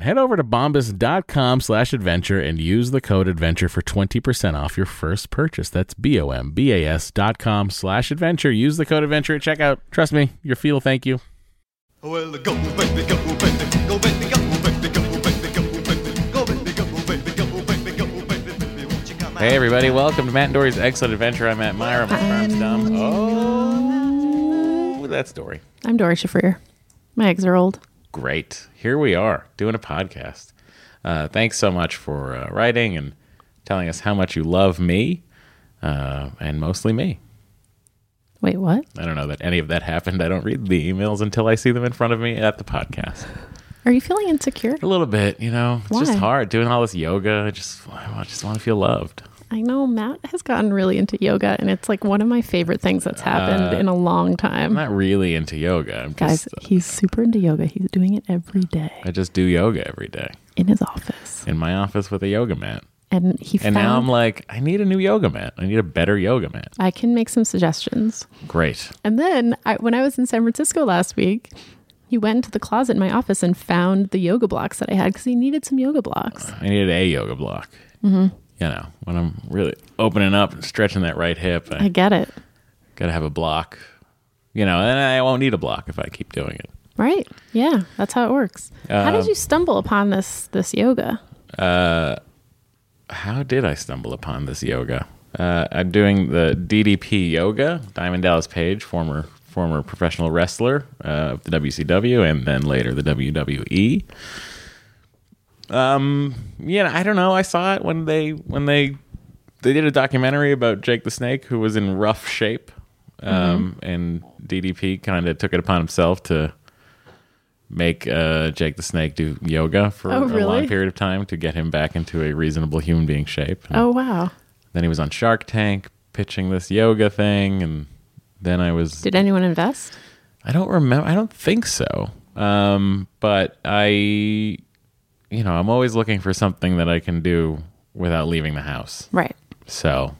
Head over to bombas.com slash adventure and use the code adventure for 20% off your first purchase. That's B O M B A S dot com slash adventure. Use the code adventure at checkout. Trust me, your feel thank you. Well, go, baby, go, baby, go, baby. Hey everybody, welcome to Matt and Dory's Excellent Adventure. I'm Matt Mira. my farm's dumb. Oh, that's Dory. I'm Dory Shafrir. My eggs are old. Great. Here we are doing a podcast. Uh, thanks so much for uh, writing and telling us how much you love me, uh, and mostly me. Wait, what? I don't know that any of that happened. I don't read the emails until I see them in front of me at the podcast. Are you feeling insecure? A little bit, you know. It's just hard doing all this yoga. I just, I just want to feel loved. I know Matt has gotten really into yoga, and it's like one of my favorite things that's happened in a long time. I'm not really into yoga. I'm Guys, just, he's super into yoga. He's doing it every day I just do yoga every day in his office. in my office with a yoga mat. And he And now I'm like, I need a new yoga mat. I need a better yoga mat. I can make some suggestions. Great. And then I, when I was in San Francisco last week, he went into the closet in my office and found the yoga blocks that I had because he needed some yoga blocks. I needed a yoga block. Mm-hmm. You know, when I'm really opening up and stretching that right hip, I, I get it. got to have a block. You know, and I won't need a block if I keep doing it. Right. Yeah, that's how it works. how did Um, you stumble upon this this yoga? How did I stumble upon this yoga? Uh, I'm doing the DDP yoga. Diamond Dallas Page, former former professional wrestler uh, of the WCW and then later the WWE. Um, yeah, I don't know. I saw it when they when they they did a documentary about Jake the Snake, who was in rough shape, um, and DDP kind of took it upon himself to make uh, Jake the Snake do yoga for Oh, a long period of time to get him back into a reasonable human being shape. And Oh wow. Then he was on Shark Tank pitching this yoga thing, and then I was Did anyone invest? I don't remember. I don't think so. Um, but I, you know, I'm always looking for something that I can do without leaving the house. Right. So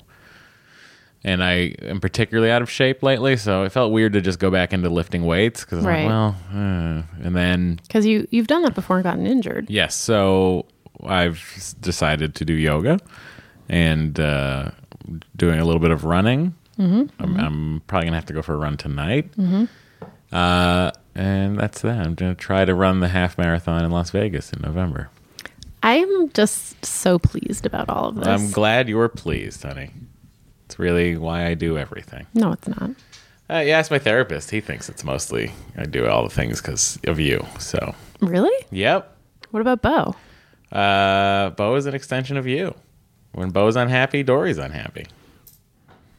and I am particularly out of shape lately, so it felt weird to just go back into lifting weights because Right. like, well, uh, and then Because you you've done that before and gotten injured. yes, so I've decided to do yoga and uh, doing a little bit of running. Mm-hmm. I'm, I'm probably gonna have to go for a run tonight. Mm-hmm. Uh, and that's that. I'm gonna try to run the half marathon in Las Vegas in November. I'm just so pleased about all of this. I'm glad you're pleased, honey. It's really why I do everything. no, it's not. Uh, you ask my therapist. He thinks it's mostly I do all the things because of you. So, Really? yep. What about Bo? Uh, Bo is an extension of you. When Bo's unhappy, Dory's unhappy.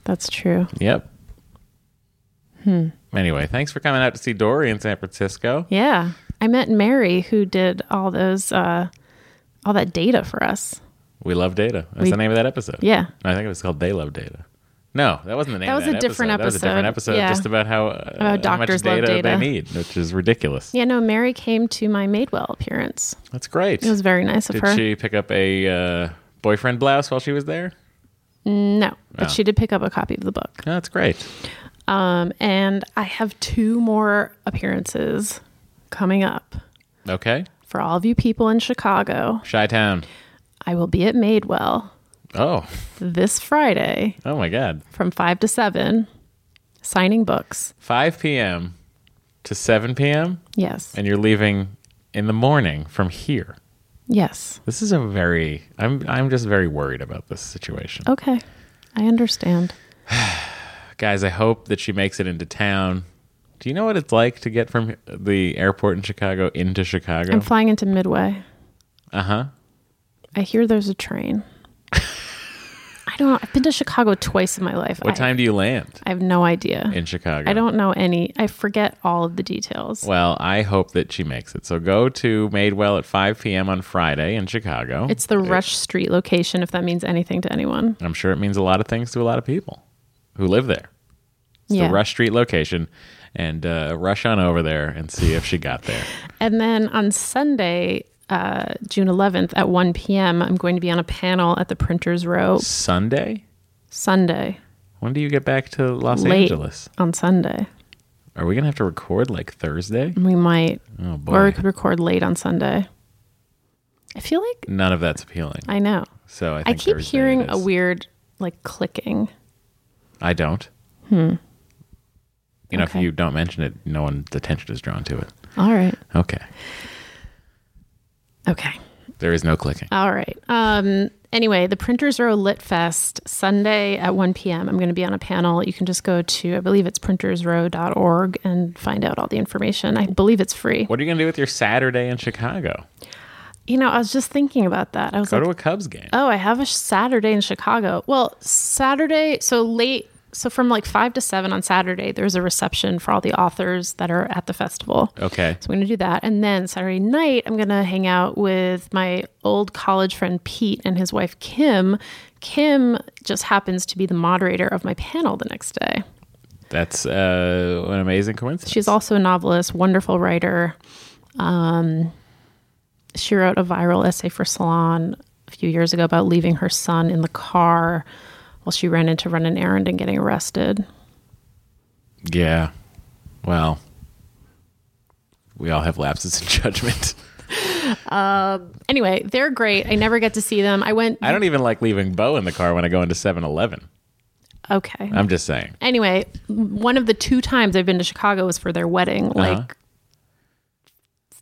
That's true. Yep. Hmm. Anyway, thanks for coming out to see Dory in San Francisco. Yeah. I met Mary who did all those uh all that data for us. We love data. That's We- the name of that episode. Yeah. I think it was called They Love Data. No, that wasn't the name. That of was that a different episode. That was a different episode. episode, Yeah. just about how, uh, how much love data, they data. need, which is ridiculous. Yeah, no, Mary came to my Madewell appearance. That's great. It was very nice of her. Did she pick up a uh, boyfriend blouse while she was there? No, but Oh. she did pick up a copy of the book. Oh, that's great. Um, and I have two more appearances coming up Okay. for all of you people in Chicago. Chi Town. I will be at Madewell Oh, this Friday oh my God. from 5 to 7 signing books. 5 p.m. to 7 p.m. Yes. and you're leaving in the morning from here. Yes. This is a very. I'm. I'm just very worried about this situation, Okay. I understand. guys. I hope that she makes it into town. Do you know what it's like to get from the airport in Chicago into Chicago? I'm flying into Midway. Uh huh. I hear there's a train. I don't know. I've been to Chicago twice in my life. What I, time do you land I have no idea. in Chicago? I don't know any. I forget all of the details. Well, I hope that she makes it. So go to Madewell at 5 p.m. on Friday in Chicago. It's the Rush Street location, if that means anything to anyone. I'm sure it means a lot of things to a lot of people who live there. It's Yeah. the Rush Street location. And uh, rush on over there and see if she got there. And then on Sunday, uh, June 11th at 1 p.m., I'm going to be on a panel at the Printers Row. Sunday? Sunday, When do you get back to Los late Angeles? on Sunday. Are we going to have to record like Thursday? We might, Oh, boy. or we could record late on Sunday. I feel like None of that's appealing. I know. So I, I keep Thursday hearing a weird like clicking. I don't. Hmm. You know, Okay. if you don't mention it, no one's attention is drawn to it. All right. Okay. Okay. There is no clicking. All right. Um, anyway, the Printers Row Lit Fest, Sunday at 1 p.m. I'm going to be on a panel. You can just go to, I believe it's printersrow.org and find out all the information. I believe it's free. What are you going to do with your Saturday in Chicago? You know, I was just thinking about that. I was Go like, to a Cubs game. oh, I have a Saturday in Chicago. Well, Saturday, so late, so from like 5 to 7 on Saturday, there's a reception for all the authors that are at the festival. Okay. So I'm going to do that. And then Saturday night, I'm going to hang out with my old college friend Pete and his wife Kim. Kim just happens to be the moderator of my panel the next day. That's uh, an amazing coincidence. She's also a novelist, wonderful writer. Um, she wrote a viral essay for Salon a few years ago about leaving her son in the car while she ran in to run an errand and getting arrested. yeah. Well, we all have lapses in judgment. Um, anyway, they're great. I never get to see them. I went. I don't even like leaving Bo in the car when I go into 7 Eleven. okay. I'm just saying. anyway, one of the two times I've been to Chicago was for their wedding, uh-huh. like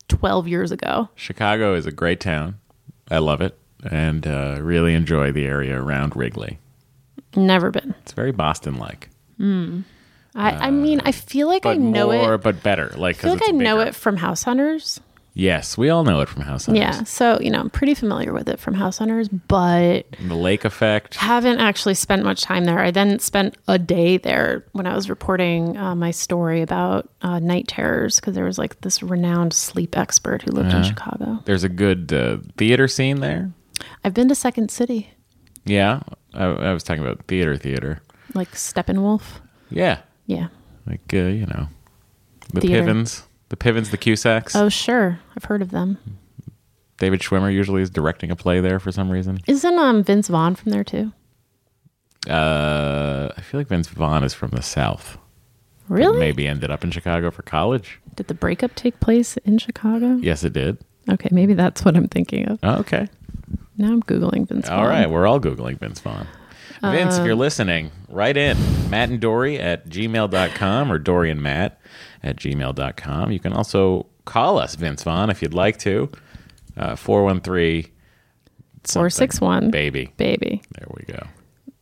12 years ago. Chicago is a great town. I love it and uh, really enjoy the area around Wrigley. Never been. It's very Boston like. I, I mean, I feel like I Uh, know more, it. but better. Like, I feel like I it's know it from House Hunters. Yes, we all know it from House Hunters. Yeah. So, you know, I'm pretty familiar with it from House Hunters, but The lake effect. haven't actually spent much time there. I then spent a day there when I was reporting uh, my story about uh, night terrors because there was like this renowned sleep expert who lived in Chicago. There's a good uh, theater scene there. I've been to Second City, Yeah, I, I was talking about theater, theater. like Steppenwolf. Yeah, Yeah. like uh, you know, the Theater. Pivens, the Pivens, the Cusacks. Oh, sure. I've heard of them. David Schwimmer usually is directing a play there for some reason. Isn't um Vince Vaughn from there too? Uh, I feel like Vince Vaughn is from the South. Really? Maybe ended up in Chicago for college. Did the breakup take place in Chicago? Yes, it did. Okay, maybe that's what I'm thinking of. Oh, okay. Now I'm googling Vince. All Vaughn. right. We're all Googling Vince Vaughn. Vince, if you're Um, listening, write in Matt and Dory at gmail.com or Dory and Matt at gmail.com. You can also call us, Vince Vaughn, if you'd like to. Uh, 413 Four six one Baby. baby. There we go.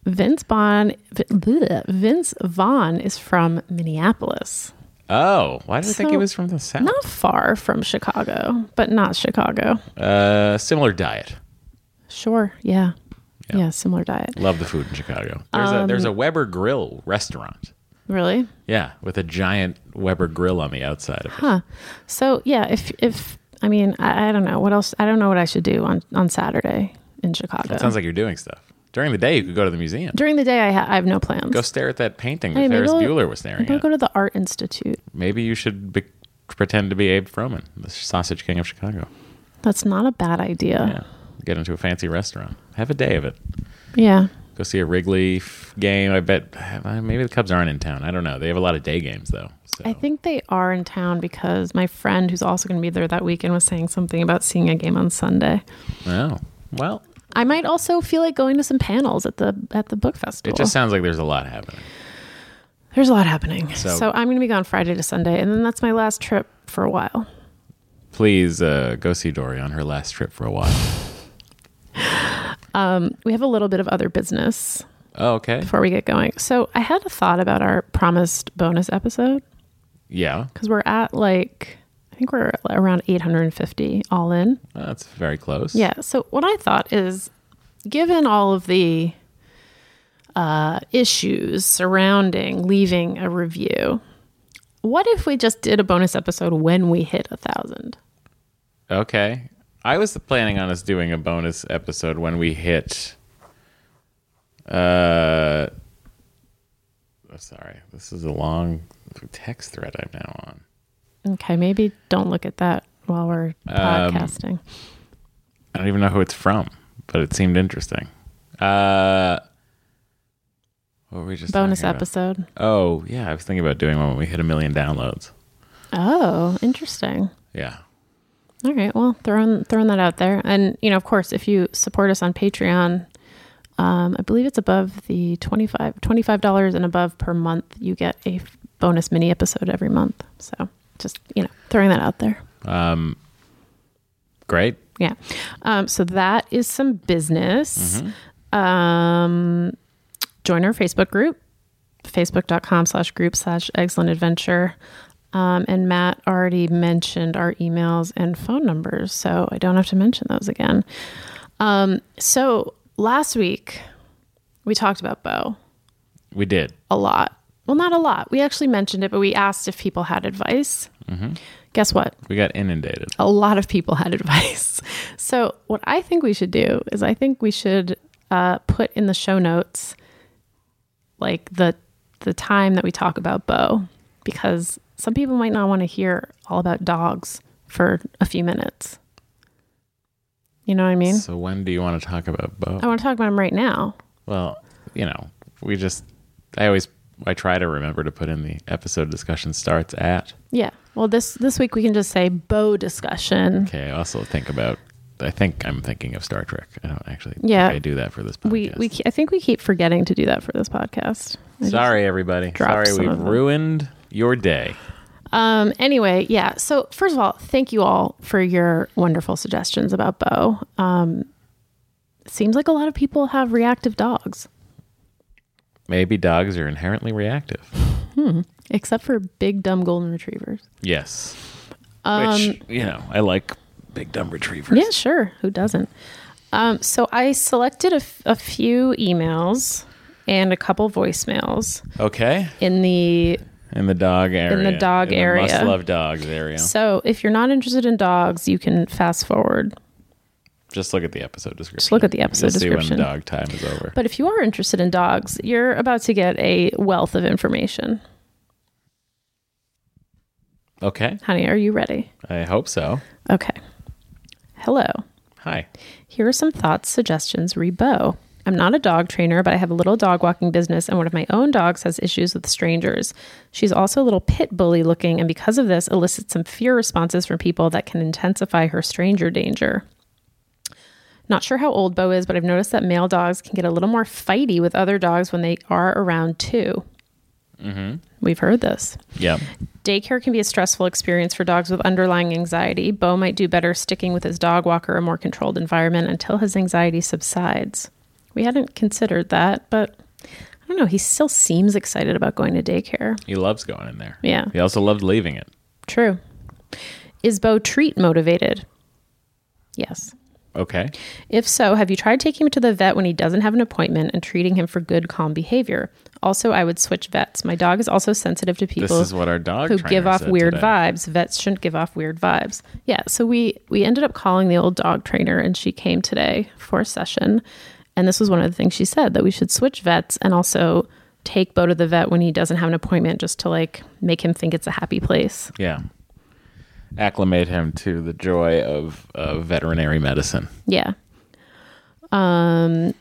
Vince Vaughn. Vince Vaughn is from Minneapolis, Oh, why did I think he was from the South? not far from Chicago, but not Chicago. Uh, similar diet. Sure, yeah, Yeah. yeah, similar diet. Love the food in Chicago. There's a Um, there's a Weber Grill restaurant. Really? Yeah, with a giant Weber grill on the outside of it. Huh. So yeah, if if I mean I, I don't know what else I don't know what I should do on on Saturday in Chicago. Sounds like you're doing stuff. During the day, you could go to the museum. During the day, I, ha- I have no plans. Go stare at that painting that Hey, Ferris Bueller was staring Maybe at. go to the Art Institute. Maybe you should be, pretend to be Abe Froman, the sausage king of Chicago. That's not a bad idea. Yeah. Get into a fancy restaurant. Have a day of it. Yeah. Go see a Wrigley f- game. I bet uh, maybe the Cubs aren't in town. I don't know. They have a lot of day games though. So. I think they are in town because my friend, who's also going to be there that weekend, was saying something about seeing a game on Sunday. Oh well, I might also feel like going to some panels at the at the book festival. it just sounds like there's a lot happening. There's a lot happening. So- So, I'm going to be gone Friday to Sunday, and then that's my last trip for a while. Please uh, go see Dory on her last trip for a while. We have a little bit of other business Oh, okay. before we get going. So I had a thought about our promised bonus episode Yeah, because we're at like I think we're around 850 all in. that's very close. Yeah. So what I thought is, given all of the uh, issues surrounding leaving a review, what if we just did a bonus episode when we hit a thousand? Okay. I was planning on us doing a bonus episode when we hit. Uh, oh, sorry, this is a long text thread I'm now on. Okay, maybe don't look at that while we're podcasting. I don't even know who it's from, but it seemed interesting. Uh, what were we just bonus talking about? episode. Oh yeah, I was thinking about doing one when we hit a million downloads. Oh, interesting. Yeah. All right. Well, throwing throwing that out there, and you know, of course, if you support us on Patreon, um, I believe it's above the 25 dollars and above per month, you get a f- bonus mini episode every month. So just you know, throwing that out there. Um, great. Yeah. Um, so that is some business. Um, join our Facebook group, facebook.com slash group slash excellent adventure. Um, and Matt already mentioned our emails and phone numbers, so I don't have to mention those again. Um, so last week we talked about Bo We did. a lot. Well, not a lot. We actually mentioned it, but we asked if people had advice. Guess what? We got inundated. a lot of people had advice. So, what I think we should do is, I think we should uh, put in the show notes like the the time that we talk about Bo, because some people might not want to hear all about dogs for a few minutes. You know what I mean? So when do you want to talk about Bo? I want to talk about him right now. Well, you know, we just I always I try to remember to put in the episode discussion starts at. Yeah. Well, this this week we can just say Bo discussion. Okay, I also think about I think I'm thinking of Star Trek. I don't actually Yeah. think I do that for this podcast. We we I think we keep forgetting to do that for this podcast. I Sorry everybody. Sorry we've ruined your day. Um, anyway, yeah. So first of all, thank you all for your wonderful suggestions about Bo. Um, seems like a lot of people have reactive dogs, Maybe dogs are inherently reactive. except for big dumb golden retrievers. Yes. Which, you know, I like big dumb retrievers. Yeah, sure. Who doesn't? Um, so I selected a, f- a few emails and a couple voicemails Okay. in the In the dog area. In the dog area. Must love dogs area. so if you're not interested in dogs, you can fast forward. Just look at the episode description. Just look at the episode You'll see when description. dog time is over. But if you are interested in dogs, you're about to get a wealth of information. okay. Honey, are you ready? I hope so. Okay. Hello. Hi. Here are some thoughts, suggestions, re Bo. I'm not a dog trainer, but I have a little dog walking business, and one of my own dogs has issues with strangers. She's also a little pit bully looking, and because of this, elicits some fear responses from people that can intensify her stranger danger. Not sure how old Bo is, but I've noticed that male dogs can get a little more fighty with other dogs when they are around too. Mm-hmm. We've heard this. Yeah. Daycare can be a stressful experience for dogs with underlying anxiety. Bo might do better sticking with his dog walker, a more controlled environment until his anxiety subsides. We hadn't considered that, but I don't know. He still seems excited about going to daycare. He loves going in there. Yeah, He also loved leaving it. true. Is Bo treat motivated? Yes. Okay. If so, have you tried taking him to the vet when he doesn't have an appointment and treating him for good, calm behavior? Also, I would switch vets. My dog is also sensitive to people This is what our dog who give off weird today. vibes. Vets shouldn't give off weird vibes. Yeah, so we we ended up calling the old dog trainer, and she came today for a session, and this was one of the things she said that we should switch vets and also take Bo to the vet when he doesn't have an appointment, just to like make him think it's a happy place. Yeah. Acclimate him to the joy of uh, veterinary medicine. Yeah. Um,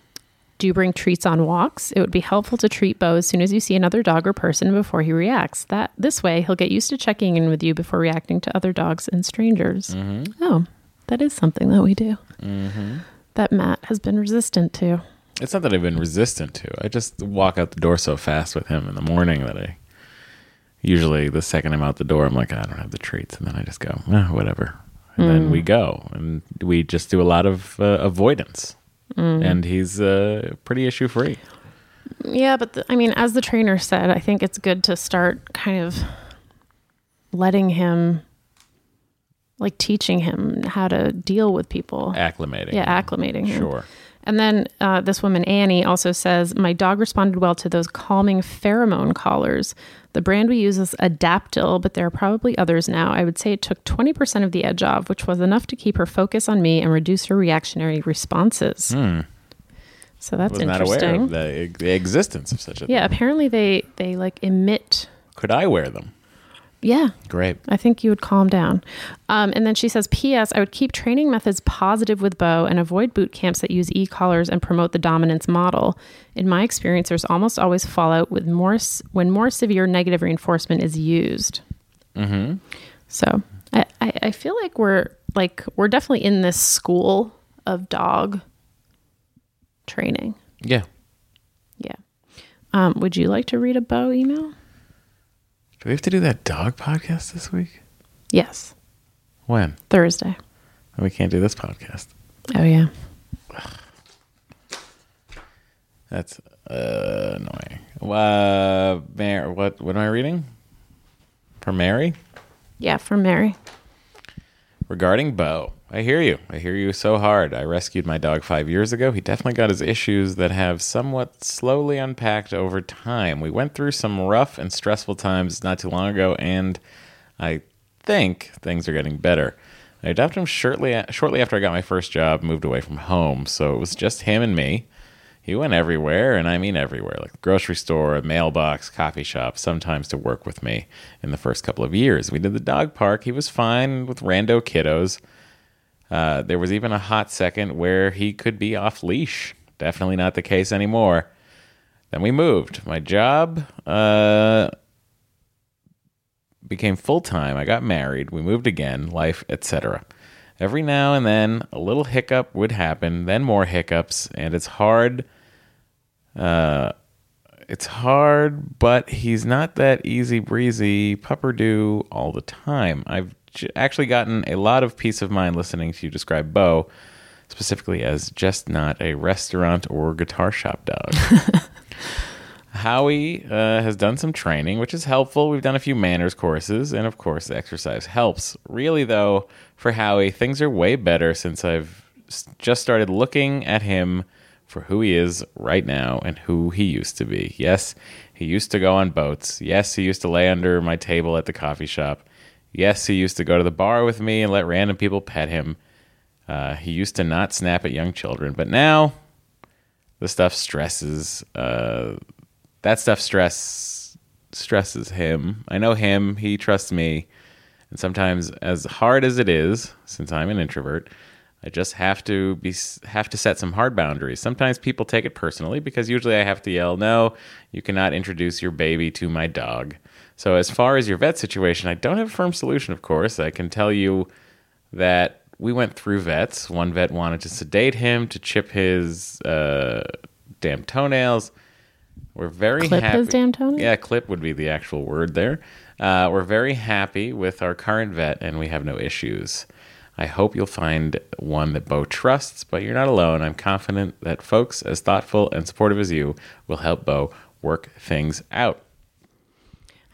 do you bring treats on walks? It would be helpful to treat Bo as soon as you see another dog or person before he reacts. That this way he'll get used to checking in with you before reacting to other dogs and strangers. Oh, that is something that we do. That Matt has been resistant to. It's not that I've been resistant to. I just walk out the door so fast with him in the morning that I usually the second I'm out the door, I'm like, I don't have the treats, and then I just go, eh, whatever, and then we go, and we just do a lot of uh, avoidance, and he's uh, pretty issue free. Yeah, but the, I mean, as the trainer said, I think it's good to start kind of letting him, like teaching him how to deal with people. Acclimating. Yeah, acclimating him. Sure. And then uh, this woman, Annie, also says, My dog responded well to those calming pheromone collars. The brand we use is Adaptil, but there are probably others now. I would say it took 20% of the edge off, which was enough to keep her focus on me and reduce her reactionary responses. So that's Hmm. Was not aware interesting. of the, the existence of such a Yeah, thing. apparently they they like emit. Could I wear them? Yeah, Great. I think you would calm down. Um, and then she says, P.S. I would keep training methods positive with Bo and avoid boot camps that use e collars and promote the dominance model. In my experience, there's almost always fallout with more when more severe negative reinforcement is used. Mm-hmm. So I, I, I feel like we're like we're definitely in this school of dog training. Yeah. Yeah. Um, would you like to read a Bo email? Do we have to do that dog podcast this week? Yes, When? Thursday. We can't do this podcast. Oh yeah. That's uh, annoying. Uh, Mar- what what am I reading? For Mary Yeah, for Mary. regarding Bo. I hear you. I hear you so hard. I rescued my dog five years ago. He definitely got his issues that have somewhat slowly unpacked over time. We went through some rough and stressful times not too long ago, and I think things are getting better. I adopted him shortly shortly after I got my first job, moved away from home, so it was just him and me. He went everywhere, and I mean everywhere, like the grocery store, mailbox, coffee shop, sometimes to work with me in the first couple of years. We did the dog park. He was fine with rando kiddos. Uh, there was even a hot second where he could be off leash. Definitely not the case anymore. Then we moved. My job uh, became full time. I got married. We moved again, life, etc. Every now and then, a little hiccup would happen, then more hiccups, and it's hard. Uh, it's hard, but he's not that easy breezy pupperdo all the time. I've actually gotten a lot of peace of mind listening to you describe Bo, specifically as just not a restaurant or guitar shop dog. Howie uh, has done some training, which is helpful. We've done a few manners courses, and of course, the exercise helps. Really, though, for Howie, things are way better since I've just started looking at him for who he is right now and who he used to be. Yes, he used to go on boats. Yes, he used to lay under my table at the coffee shop. Yes, he used to go to the bar with me and let random people pet him. Uh, he used to not snap at young children, but now the stuff stresses. Uh, that stuff stress stresses him. I know him. He trusts me. And sometimes, as hard as it is, since I'm an introvert, I just have to be have to set some hard boundaries. Sometimes people take it personally because usually I have to yell, "No, you cannot introduce your baby to my dog." So as far as your vet situation, I don't have a firm solution, of course. I can tell you that we went through vets. One vet wanted to sedate him to chip his uh, damn toenails. We're very Clip happy. his damn toenails? Yeah, clip would be the actual word there. Uh, we're very happy with our current vet, and we have no issues. I hope you'll find one that Bo trusts, but you're not alone. I'm confident that folks as thoughtful and supportive as you will help Bo work things out.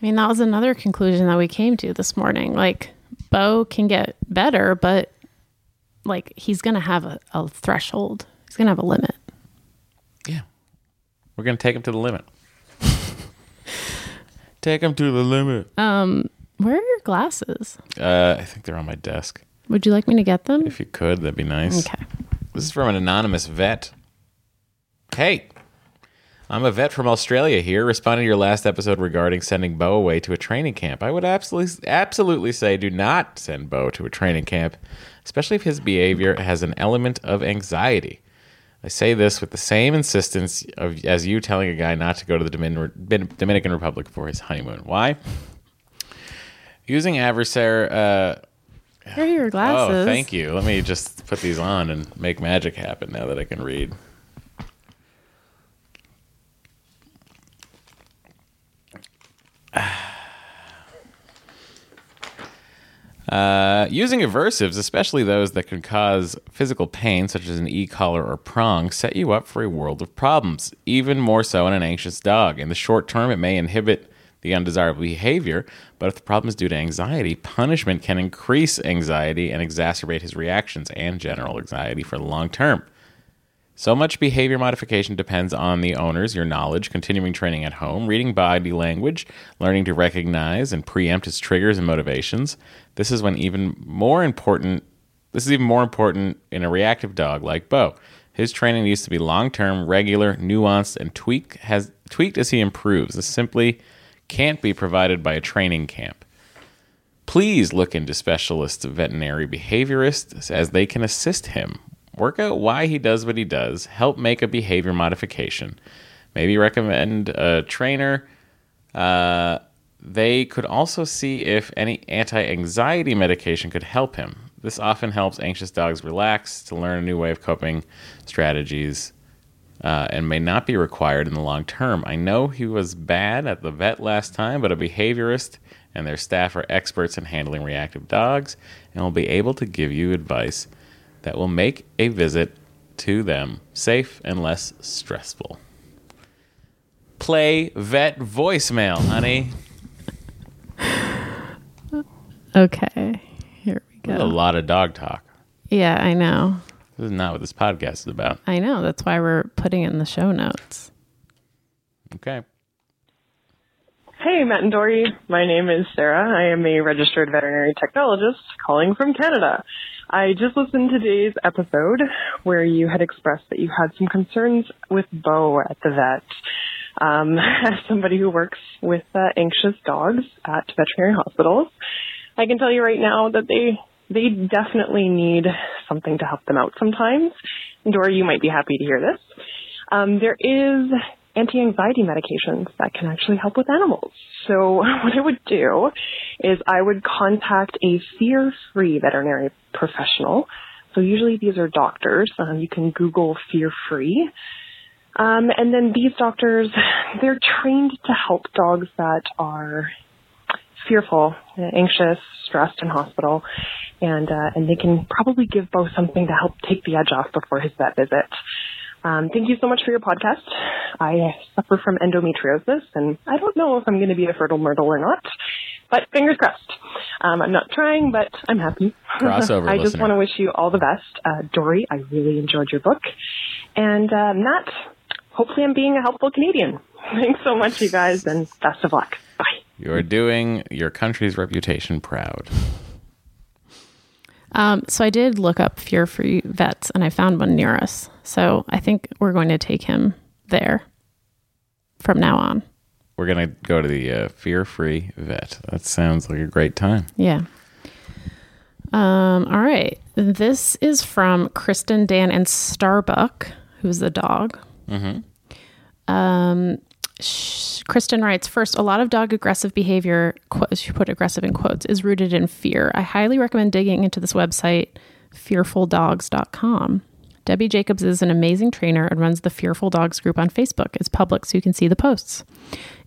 I mean, that was another conclusion that we came to this morning. Like, Bo can get better, but like he's going to have a, a threshold. He's going to have a limit. Yeah. We're going to take him to the limit. take him to the limit. Um, where are your glasses? Uh, I think they're on my desk. Would you like me to get them? If you could, that'd be nice. Okay. This is from an anonymous vet. Hey, I'm a vet from Australia here, responding to your last episode regarding sending Bo away to a training camp. I would absolutely, absolutely say do not send Bo to a training camp, especially if his behavior has an element of anxiety. I say this with the same insistence of, as you telling a guy not to go to the Domin- Dominican Republic for his honeymoon. Why? Using adversary. Uh, Here are your glasses. Oh, thank you. Let me just put these on and make magic happen now that I can read. Uh, using aversives, especially those that can cause physical pain, such as an e-collar or prong, set you up for a world of problems, even more so in an anxious dog. In the short term, it may inhibit the undesirable behavior, but if the problem is due to anxiety, punishment can increase anxiety and exacerbate his reactions and general anxiety for the long term. So much behavior modification depends on the owners, your knowledge, continuing training at home, reading body language, learning to recognize and preempt his triggers and motivations. This is when even more important this is even more important in a reactive dog like Bo. His training needs to be long-term, regular, nuanced, and tweaked has tweaked as he improves. This simply can't be provided by a training camp. Please look into specialist veterinary behaviorists as they can assist him work out why he does what he does, help make a behavior modification, maybe recommend a trainer. Uh, they could also see if any anti anxiety medication could help him. This often helps anxious dogs relax to learn a new way of coping strategies uh, and may not be required in the long term. I know he was bad at the vet last time, but a behaviorist and their staff are experts in handling reactive dogs and will be able to give you advice that will make a visit to them safe and less stressful. Play vet voicemail, honey. Okay. Here we go. A lot of dog talk. Yeah, I know. This is not what this podcast is about. I know. That's why we're putting it in the show notes. Okay. Hey, Matt and Dory. My name is Sarah. I am a registered veterinary technologist calling from Canada. I just listened to today's episode where you had expressed that you had some concerns with Bo at the vet. Um, as somebody who works with uh, anxious dogs at veterinary hospitals, I can tell you right now that they they definitely need something to help them out sometimes. Dora, you might be happy to hear this. Um, there is anti-anxiety medications that can actually help with animals. So what I would do is I would contact a fear-free veterinary professional. So usually these are doctors. Um, you can Google fear-free. Um, and then these doctors, they're trained to help dogs that are fearful, anxious, stressed in hospital, and uh, and they can probably give Bo something to help take the edge off before his vet visit. Um, thank you so much for your podcast. I suffer from endometriosis, and I don't know if I'm going to be a fertile myrtle or not, but fingers crossed. Um, I'm not trying, but I'm happy. Crossover I just want to wish you all the best. Uh, Dory, I really enjoyed your book. And uh, Matt, hopefully I'm being a helpful Canadian. Thanks so much, you guys, and best of luck. Bye. You're doing your country's reputation proud. Um, so I did look up fear free vets and I found one near us. So I think we're going to take him there from now on. We're going to go to the uh, fear free vet. That sounds like a great time. Yeah. Um, all right. This is from Kristen, Dan, and Starbuck, who's the dog. Um, Kristen writes First, a lot of dog aggressive behavior, qu- she put aggressive in quotes, is rooted in fear. I highly recommend digging into this website, fearfuldogs.com. Debbie Jacobs is an amazing trainer and runs the Fearful Dogs group on Facebook. It's public, so you can see the posts.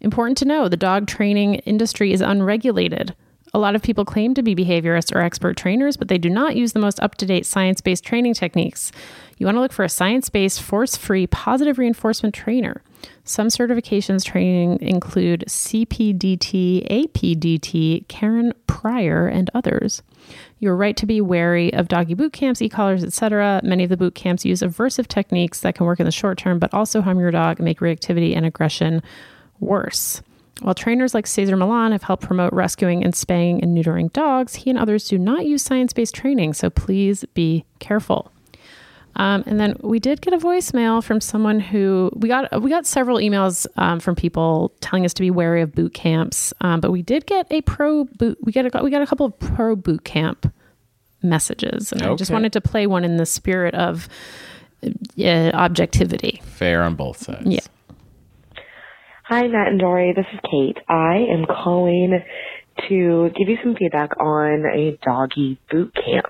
Important to know the dog training industry is unregulated. A lot of people claim to be behaviorists or expert trainers, but they do not use the most up to date science based training techniques. You want to look for a science based, force free, positive reinforcement trainer. Some certifications training include CPDT, APDT, Karen Pryor, and others. You're right to be wary of doggy boot camps, e-collars, etc. Many of the boot camps use aversive techniques that can work in the short term, but also harm your dog and make reactivity and aggression worse. While trainers like Cesar Millan have helped promote rescuing and spaying and neutering dogs, he and others do not use science based training, so please be careful. Um, and then we did get a voicemail from someone who we got we got several emails um, from people telling us to be wary of boot camps, um, but we did get a pro boot we got a, we got a couple of pro boot camp messages, and I just wanted to play one in the spirit of uh, objectivity. Fair on both sides. Yeah. Hi, Matt and Dory. This is Kate. I am calling to give you some feedback on a doggy boot camp.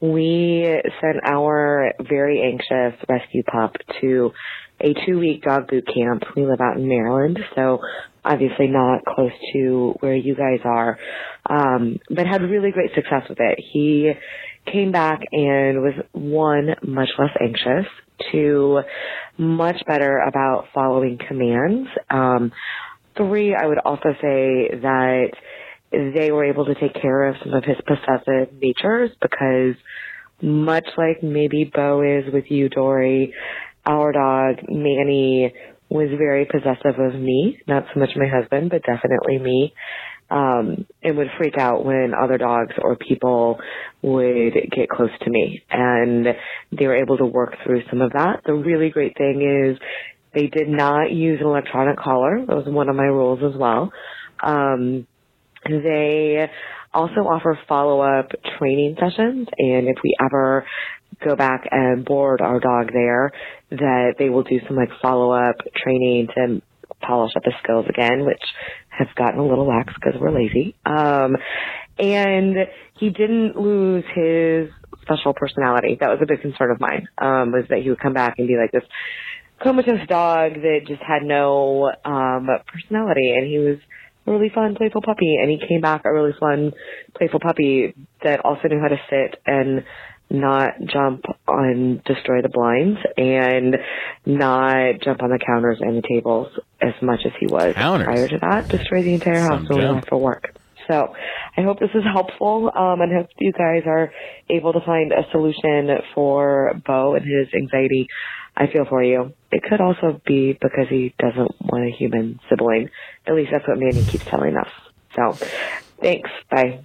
We sent our very anxious rescue pup to a two week dog boot camp. We live out in Maryland, so obviously not close to where you guys are, um, but had really great success with it. He came back and was one, much less anxious, two, much better about following commands. Um, three, I would also say that they were able to take care of some of his possessive natures because much like maybe Bo is with you, Dory, our dog, Manny, was very possessive of me. Not so much my husband, but definitely me. Um, and would freak out when other dogs or people would get close to me. And they were able to work through some of that. The really great thing is they did not use an electronic collar. That was one of my rules as well. Um, they also offer follow-up training sessions, and if we ever go back and board our dog there, that they will do some like follow-up training to polish up his skills again, which has gotten a little lax because we're lazy. Um, and he didn't lose his special personality. That was a big concern of mine, um, was that he would come back and be like this comatose dog that just had no um personality and he was a really fun playful puppy and he came back a really fun playful puppy that also knew how to sit and not jump on destroy the blinds and not jump on the counters and the tables as much as he was Counters? prior to that destroy the entire house Some when we left for work so I hope this is helpful um, and hope you guys are able to find a solution for Bo and his anxiety. I feel for you. It could also be because he doesn't want a human sibling. At least that's what Manny keeps telling us. So thanks. Bye.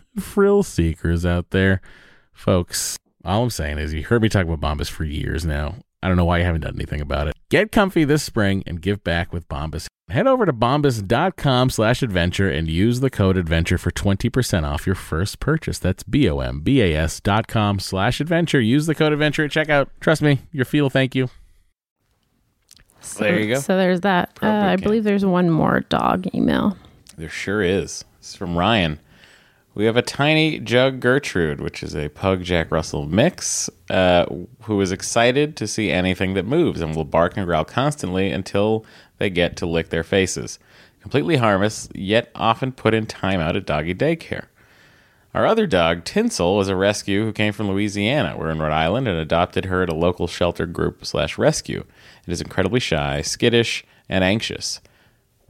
frill seekers out there, folks, all I'm saying is you heard me talk about Bombas for years now. I don't know why you haven't done anything about it. Get comfy this spring and give back with Bombas. Head over to bombas.com slash adventure and use the code adventure for 20% off your first purchase. That's B-O-M-B-A-S dot com slash adventure. Use the code adventure at checkout. Trust me, your feel thank you. So, There you go. So there's that. Uh, I believe there's one more dog email. There sure is. It's from Ryan. We have a tiny Jug Gertrude, which is a Pug Jack Russell mix, uh, who is excited to see anything that moves and will bark and growl constantly until they get to lick their faces. Completely harmless, yet often put in timeout at doggy daycare. Our other dog, Tinsel, was a rescue who came from Louisiana. We're in Rhode Island and adopted her at a local shelter group slash rescue. It is incredibly shy, skittish, and anxious.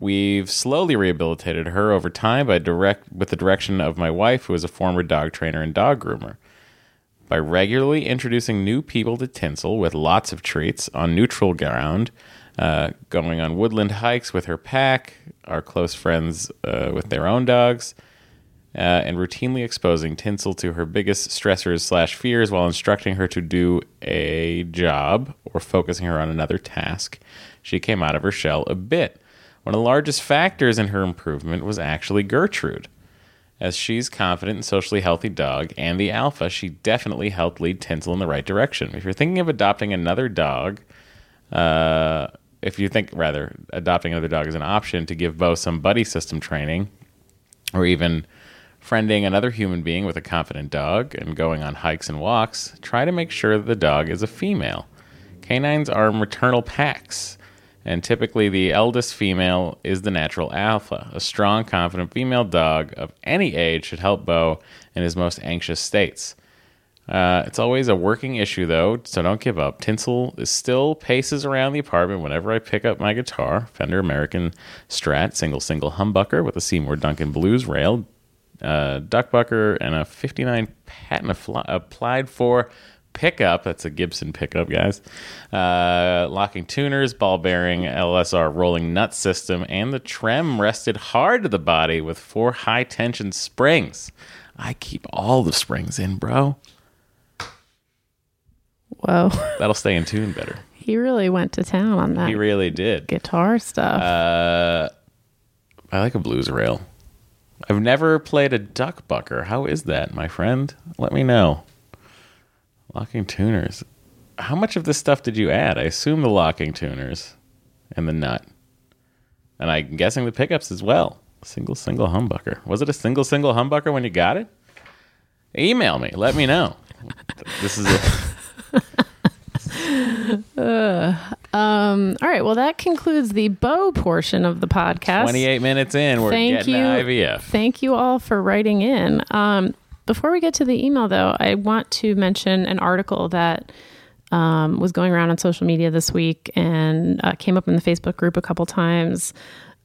We've slowly rehabilitated her over time by direct with the direction of my wife, who is a former dog trainer and dog groomer. By regularly introducing new people to Tinsel with lots of treats on neutral ground, uh, going on woodland hikes with her pack, our close friends uh, with their own dogs, uh, and routinely exposing Tinsel to her biggest stressors slash fears while instructing her to do a job or focusing her on another task, she came out of her shell a bit. One of the largest factors in her improvement was actually Gertrude. As she's confident and socially healthy dog and the alpha, she definitely helped lead Tinsel in the right direction. If you're thinking of adopting another dog, uh, if you think rather adopting another dog is an option to give Bo some buddy system training, or even friending another human being with a confident dog and going on hikes and walks, try to make sure that the dog is a female. Canines are maternal packs, and typically the eldest female is the natural alpha. A strong, confident female dog of any age should help Bo in his most anxious states. Uh, it's always a working issue, though, so don't give up. Tinsel is still paces around the apartment whenever I pick up my guitar, Fender American Strat, single single humbucker with a Seymour Duncan blues rail, uh, duckbucker, and a 59 patent applied for pickup. That's a Gibson pickup, guys. Uh, locking tuners, ball bearing, LSR rolling nut system, and the trem rested hard to the body with four high tension springs. I keep all the springs in, bro. Whoa. That'll stay in tune better. he really went to town on that He really did. guitar stuff. Uh, I like a blues rail. I've never played a duck bucker. How is that, my friend? Let me know. Locking tuners. How much of this stuff did you add? I assume the locking tuners and the nut. And I'm guessing the pickups as well. Single, single humbucker. Was it a single, single humbucker when you got it? Email me. Let me know. This is a. Um, all right. Well, that concludes the Bo portion of the podcast. 28 minutes in. We're Thank getting you. to IVF. Thank you all for writing in. Um, before we get to the email, though, I want to mention an article that um, was going around on social media this week and uh, came up in the Facebook group a couple times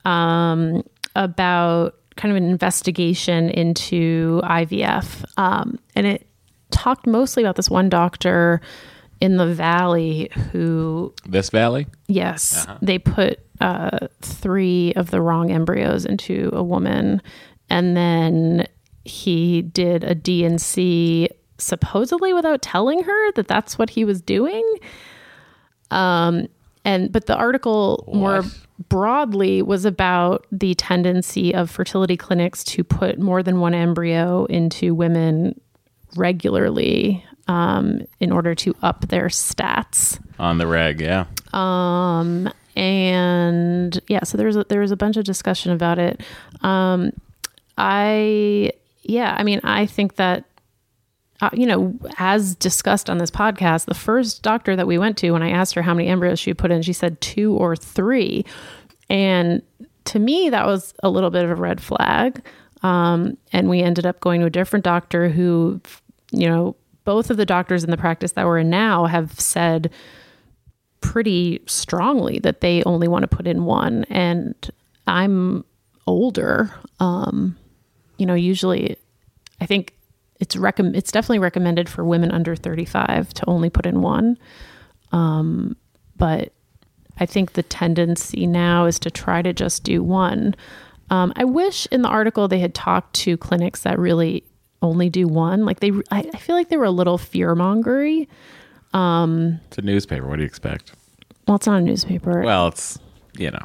um, about kind of an investigation into IVF. Um, and it talked mostly about this one doctor in the valley who This valley? Yes, they put uh, three of the wrong embryos into a woman, and then he did a D&C supposedly without telling her that that's what he was doing. Um, and but the article more broadly was about the tendency of fertility clinics to put more than one embryo into women regularly um, in order to up their stats. On the reg, yeah. Um, and yeah, so there's a, there was a bunch of discussion about it. Um, I yeah, I mean, I think that uh, you know, as discussed on this podcast, the first doctor that we went to, when I asked her how many embryos she put in, she said two or three, and to me, that was a little bit of a red flag. Um, and we ended up going to a different doctor who, you know, both of the doctors in the practice that we're in now have said pretty strongly that they only want to put in one. And I'm older. Um, you know, usually I think it's recomm- it's definitely recommended for women under 35 to only put in one. Um, but I think the tendency now is to try to just do one. Um, I wish in the article they had talked to clinics that really only do one. Like they, I, I feel like they were a little fear mongery. Um, it's a newspaper. What do you expect? Well, it's not a newspaper. Well, it's, you know.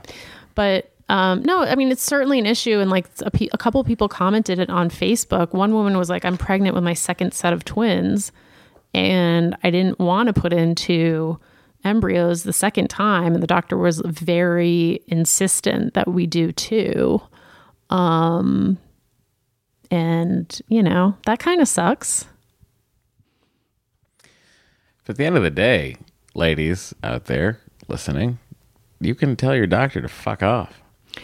but um, no, I mean it's certainly an issue, and like a, pe- a couple people commented it on Facebook. One woman was like, "I'm pregnant with my second set of twins, and I didn't want to put into embryos the second time, and the doctor was very insistent that we do too. Um, and you know that kind of sucks. But at the end of the day, ladies out there listening, you can tell your doctor to fuck off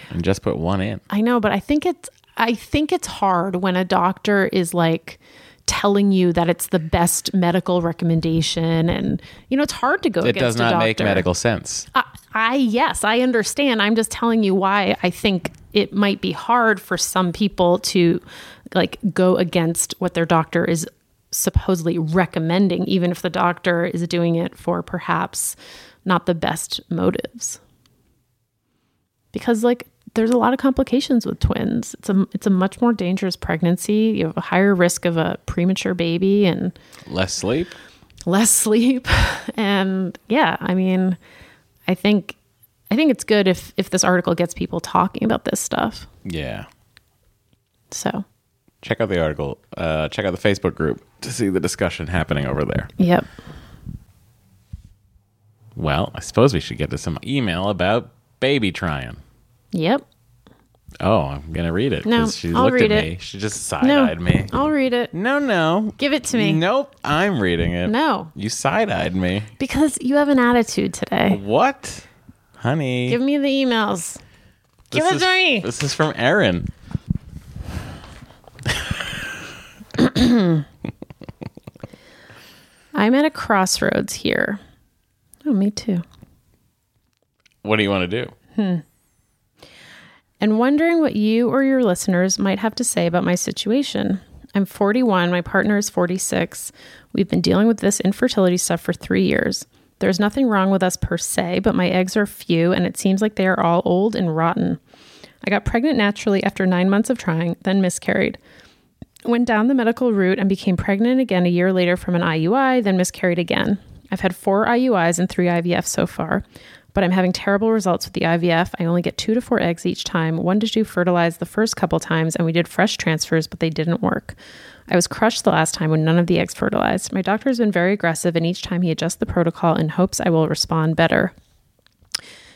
and just put one in. I know, but I think it's I think it's hard when a doctor is like telling you that it's the best medical recommendation and you know it's hard to go It against does not make medical sense. I, I yes, I understand. I'm just telling you why I think it might be hard for some people to like go against what their doctor is supposedly recommending even if the doctor is doing it for perhaps not the best motives. Because like there's a lot of complications with twins. It's a it's a much more dangerous pregnancy. You have a higher risk of a premature baby and Less sleep? less sleep and yeah i mean i think i think it's good if if this article gets people talking about this stuff Yeah. so Check out the article. Uh, check out the Facebook group to see the discussion happening over there. yep Well, I suppose we should get to some email about baby trying. Yep Oh, I'm gonna read it. No, she I'll looked at read it. me. She just side-eyed me. i'll read it No, no. give it to me Nope, I'm reading it. no You side-eyed me. because you have an attitude today What? Honey. give me the emails give this it is, to me This is from Erin. i'm at a crossroads here oh me too What do you want to do? Hmm. And wondering what you or your listeners might have to say about my situation. I'm 41, my partner is 46. We've been dealing with this infertility stuff for three years. There's nothing wrong with us per se, but my eggs are few and it seems like they are all old and rotten. I got pregnant naturally after nine months of trying, then miscarried. Went down the medical route and became pregnant again a year later from an IUI, then miscarried again. I've had four IUIs and three IVF so far, but I'm having terrible results with the IVF. I only get two to four eggs each time. One to do fertilized the first couple times, and we did fresh transfers, but they didn't work. I was crushed the last time when none of the eggs fertilized. My doctor has been very aggressive, and each time he adjusts the protocol in hopes I will respond better.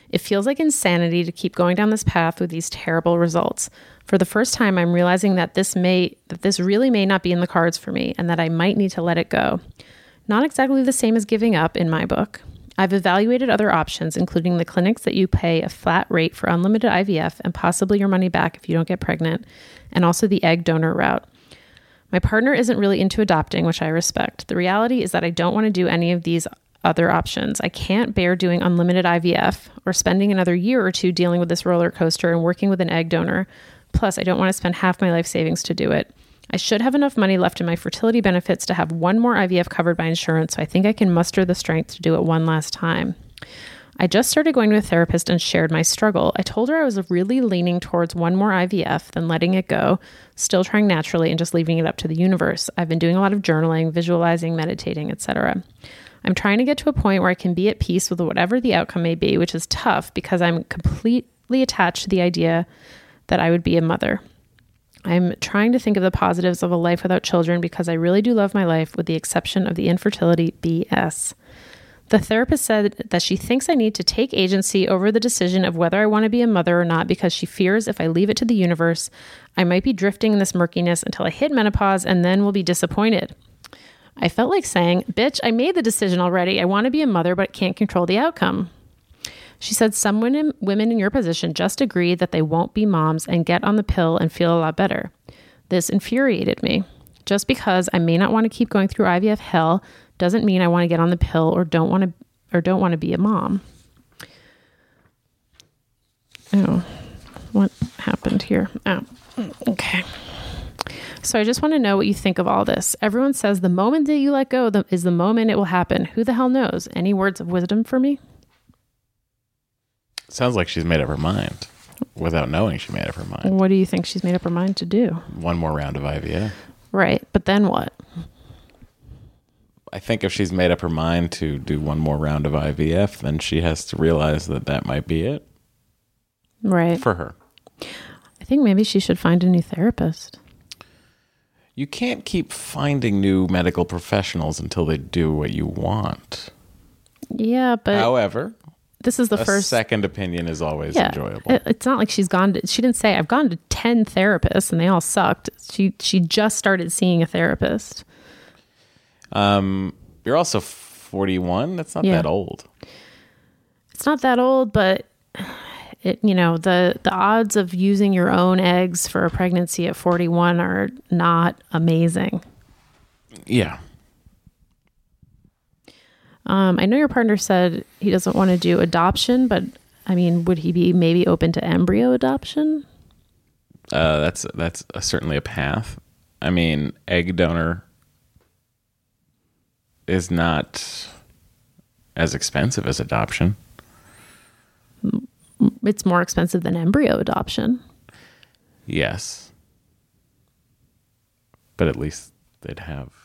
It feels like insanity to keep going down this path with these terrible results. For the first time, I'm realizing that this may that this really may not be in the cards for me and that I might need to let it go. Not exactly the same as giving up in my book. I've evaluated other options, including the clinics that you pay a flat rate for unlimited IVF and possibly your money back if you don't get pregnant, and also the egg donor route. My partner isn't really into adopting, which I respect. The reality is that I don't want to do any of these other options. I can't bear doing unlimited IVF or spending another year or two dealing with this roller coaster and working with an egg donor. Plus, I don't want to spend half my life savings to do it. I should have enough money left in my fertility benefits to have one more IVF covered by insurance, so I think I can muster the strength to do it one last time. I just started going to a therapist and shared my struggle. I told her I was really leaning towards one more IVF than letting it go, still trying naturally and just leaving it up to the universe. I've been doing a lot of journaling, visualizing, meditating, etc. I'm trying to get to a point where I can be at peace with whatever the outcome may be, which is tough because I'm completely attached to the idea that I would be a mother. I'm trying to think of the positives of a life without children because I really do love my life, with the exception of the infertility BS. The therapist said that she thinks I need to take agency over the decision of whether I want to be a mother or not because she fears if I leave it to the universe, I might be drifting in this murkiness until I hit menopause and then will be disappointed. I felt like saying, Bitch, I made the decision already. I want to be a mother, but can't control the outcome. She said some women, women in your position just agree that they won't be moms and get on the pill and feel a lot better. This infuriated me. Just because I may not want to keep going through IVF hell doesn't mean I want to get on the pill or don't want to or don't want to be a mom. Oh, what happened here? Oh, okay. So I just want to know what you think of all this. Everyone says the moment that you let go is the moment it will happen. Who the hell knows? Any words of wisdom for me? Sounds like she's made up her mind without knowing she made up her mind. What do you think she's made up her mind to do? One more round of IVF. Right, but then what? I think if she's made up her mind to do one more round of IVF, then she has to realize that that might be it Right. for her. I think maybe she should find a new therapist. You can't keep finding new medical professionals until they do what you want. Yeah, but However, this is the a first second opinion is always yeah, enjoyable. it- it's not like she's gone to she didn't say I've gone to 10 therapists and they all sucked. She she just started seeing a therapist. Um, you're also 41. That's not Yeah. that old. It's not that old, but it you know, the the odds of using your own eggs for a pregnancy at 41 are not amazing. Yeah. Um, I know your partner said he doesn't want to do adoption, but I mean, would he be maybe open to embryo adoption? Uh, that's that's uh certainly a path. I mean, egg donor is not as expensive as adoption. It's more expensive than embryo adoption. Yes, but at least they'd have.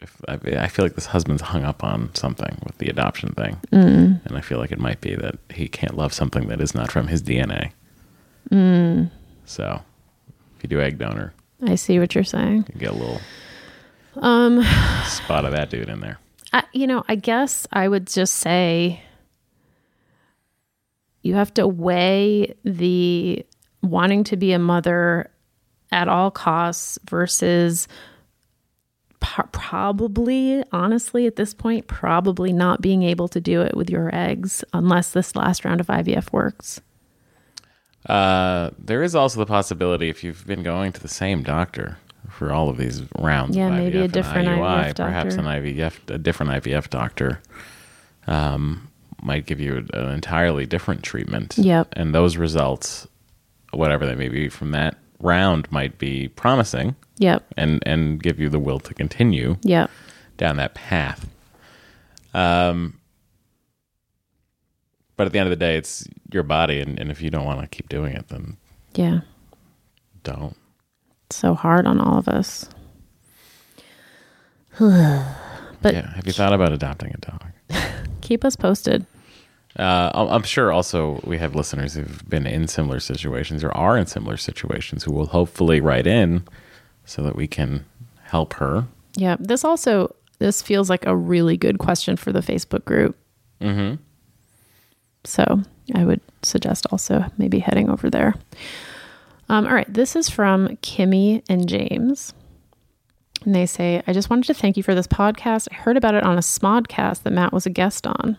If I, I feel like this husband's hung up on something with the adoption thing, Mm. and I feel like it might be that he can't love something that is not from his DNA. Mm. So, if you do egg donor, I see what you're saying. you get a little Um, spot of that dude in there. I, you know, I guess I would just say you have to weigh the wanting to be a mother at all costs versus probably, honestly, at this point, probably not being able to do it with your eggs unless this last round of IVF works. Uh, there is also the possibility if you've been going to the same doctor for all of these rounds. Yeah, of maybe a IVF and different IUI, IVF perhaps an doctor. IVF, a different IVF doctor, um, might give you an entirely different treatment. Yep. and those results, whatever they may be from that round, might be promising. Yep. and and give you the will to continue Yep. down that path. Um, but at the end of the day, it's your body, and, and if you don't want to keep doing it, then Yeah. don't. It's so hard on all of us. but yeah, have you thought about adopting a dog? keep us posted. Uh, I'm sure also we have listeners who've been in similar situations or are in similar situations who will hopefully write in so that we can help her. Yeah, this also this feels like a really good question for the Facebook group. Mm-hmm. So I would suggest also maybe heading over there. Um, all right, this is from Kimmy and James. And they say, I just wanted to thank you for this podcast. I heard about it on a Smodcast that Matt was a guest on.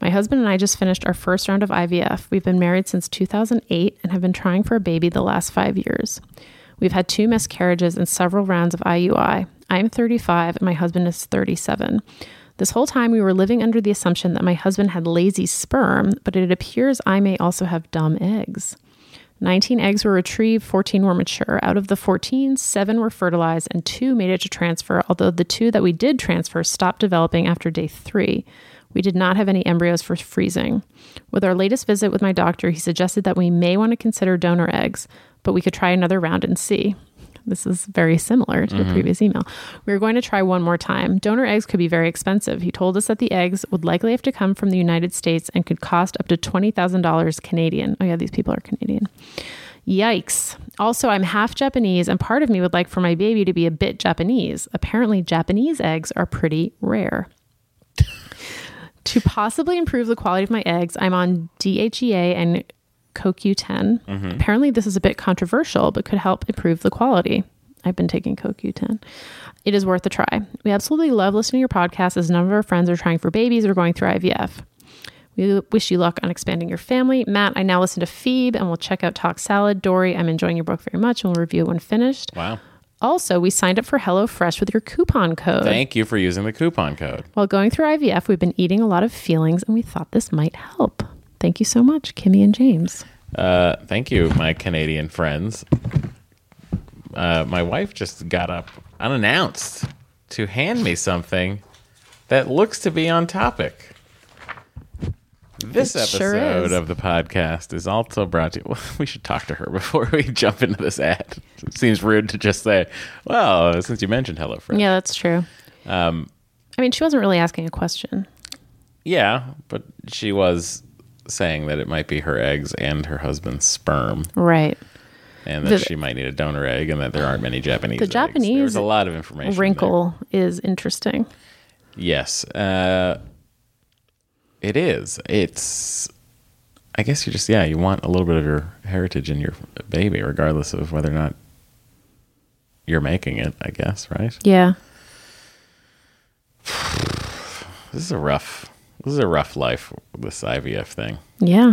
My husband and I just finished our first round of IVF. We've been married since 2008 and have been trying for a baby the last five years. We've had two miscarriages and several rounds of IUI. I'm 35 and my husband is 37. This whole time, we were living under the assumption that my husband had lazy sperm, but it appears I may also have dumb eggs. 19 eggs were retrieved, 14 were mature. Out of the 14, seven were fertilized, and two made it to transfer, although the two that we did transfer stopped developing after day three. We did not have any embryos for freezing. With our latest visit with my doctor, he suggested that we may want to consider donor eggs, but we could try another round and see. This is very similar to the mm-hmm. previous email. We are going to try one more time. Donor eggs could be very expensive. He told us that the eggs would likely have to come from the United States and could cost up to $20,000 Canadian. Oh, yeah, these people are Canadian. Yikes. Also, I'm half Japanese, and part of me would like for my baby to be a bit Japanese. Apparently, Japanese eggs are pretty rare. To possibly improve the quality of my eggs, I'm on DHEA and CoQ10. Mm-hmm. Apparently, this is a bit controversial, but could help improve the quality. I've been taking CoQ10. It is worth a try. We absolutely love listening to your podcast as none of our friends are trying for babies or going through IVF. We wish you luck on expanding your family. Matt, I now listen to Phoebe and we'll check out Talk Salad. Doree, I'm enjoying your book very much and we'll review it when finished. Wow. Also, we signed up for HelloFresh with your coupon code. Thank you for using the coupon code. While going through IVF, we've been eating a lot of feelings and we thought this might help. Thank you so much, Kimmy and James. Uh, thank you, my Canadian friends. Uh, my wife just got up unannounced to hand me something that looks to be on topic. This It sure episode is. of the podcast is also brought to you. Well, we should talk to her before we jump into this ad. It seems rude to just say, well, since you mentioned HelloFresh. Yeah, that's true. Um, I mean, she wasn't really asking a question. yeah, but she was saying that it might be her eggs and her husband's sperm. Right. and that The- she might need a donor egg, and that there aren't many Japanese. The eggs. Japanese There's a lot of information. Wrinkle is interesting. Yes, uh, it is. It's. I guess you just yeah you want a little bit of your heritage in your baby, regardless of whether or not you're making it. I guess right. Yeah. This is a rough. This is a rough life. This IVF thing. Yeah.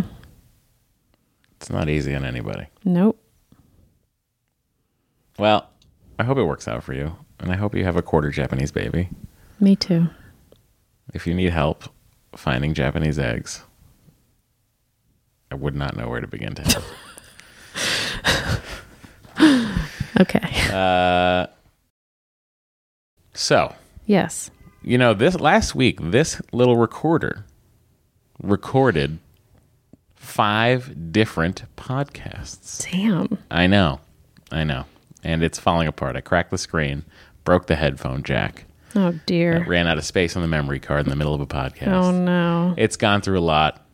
It's not easy on anybody. Nope. Well, I hope it works out for you, and I hope you have a quarter Japanese baby. Me too. If you need help finding Japanese eggs, I would not know where to begin to help. Okay. uh, so, yes. you know, this last week, this little recorder recorded five different podcasts. Damn. I know, I know, and it's falling apart. I cracked the screen, broke the headphone jack, Oh dear. It ran out of space on the memory card in the middle of a podcast. Oh no. It's gone through a lot.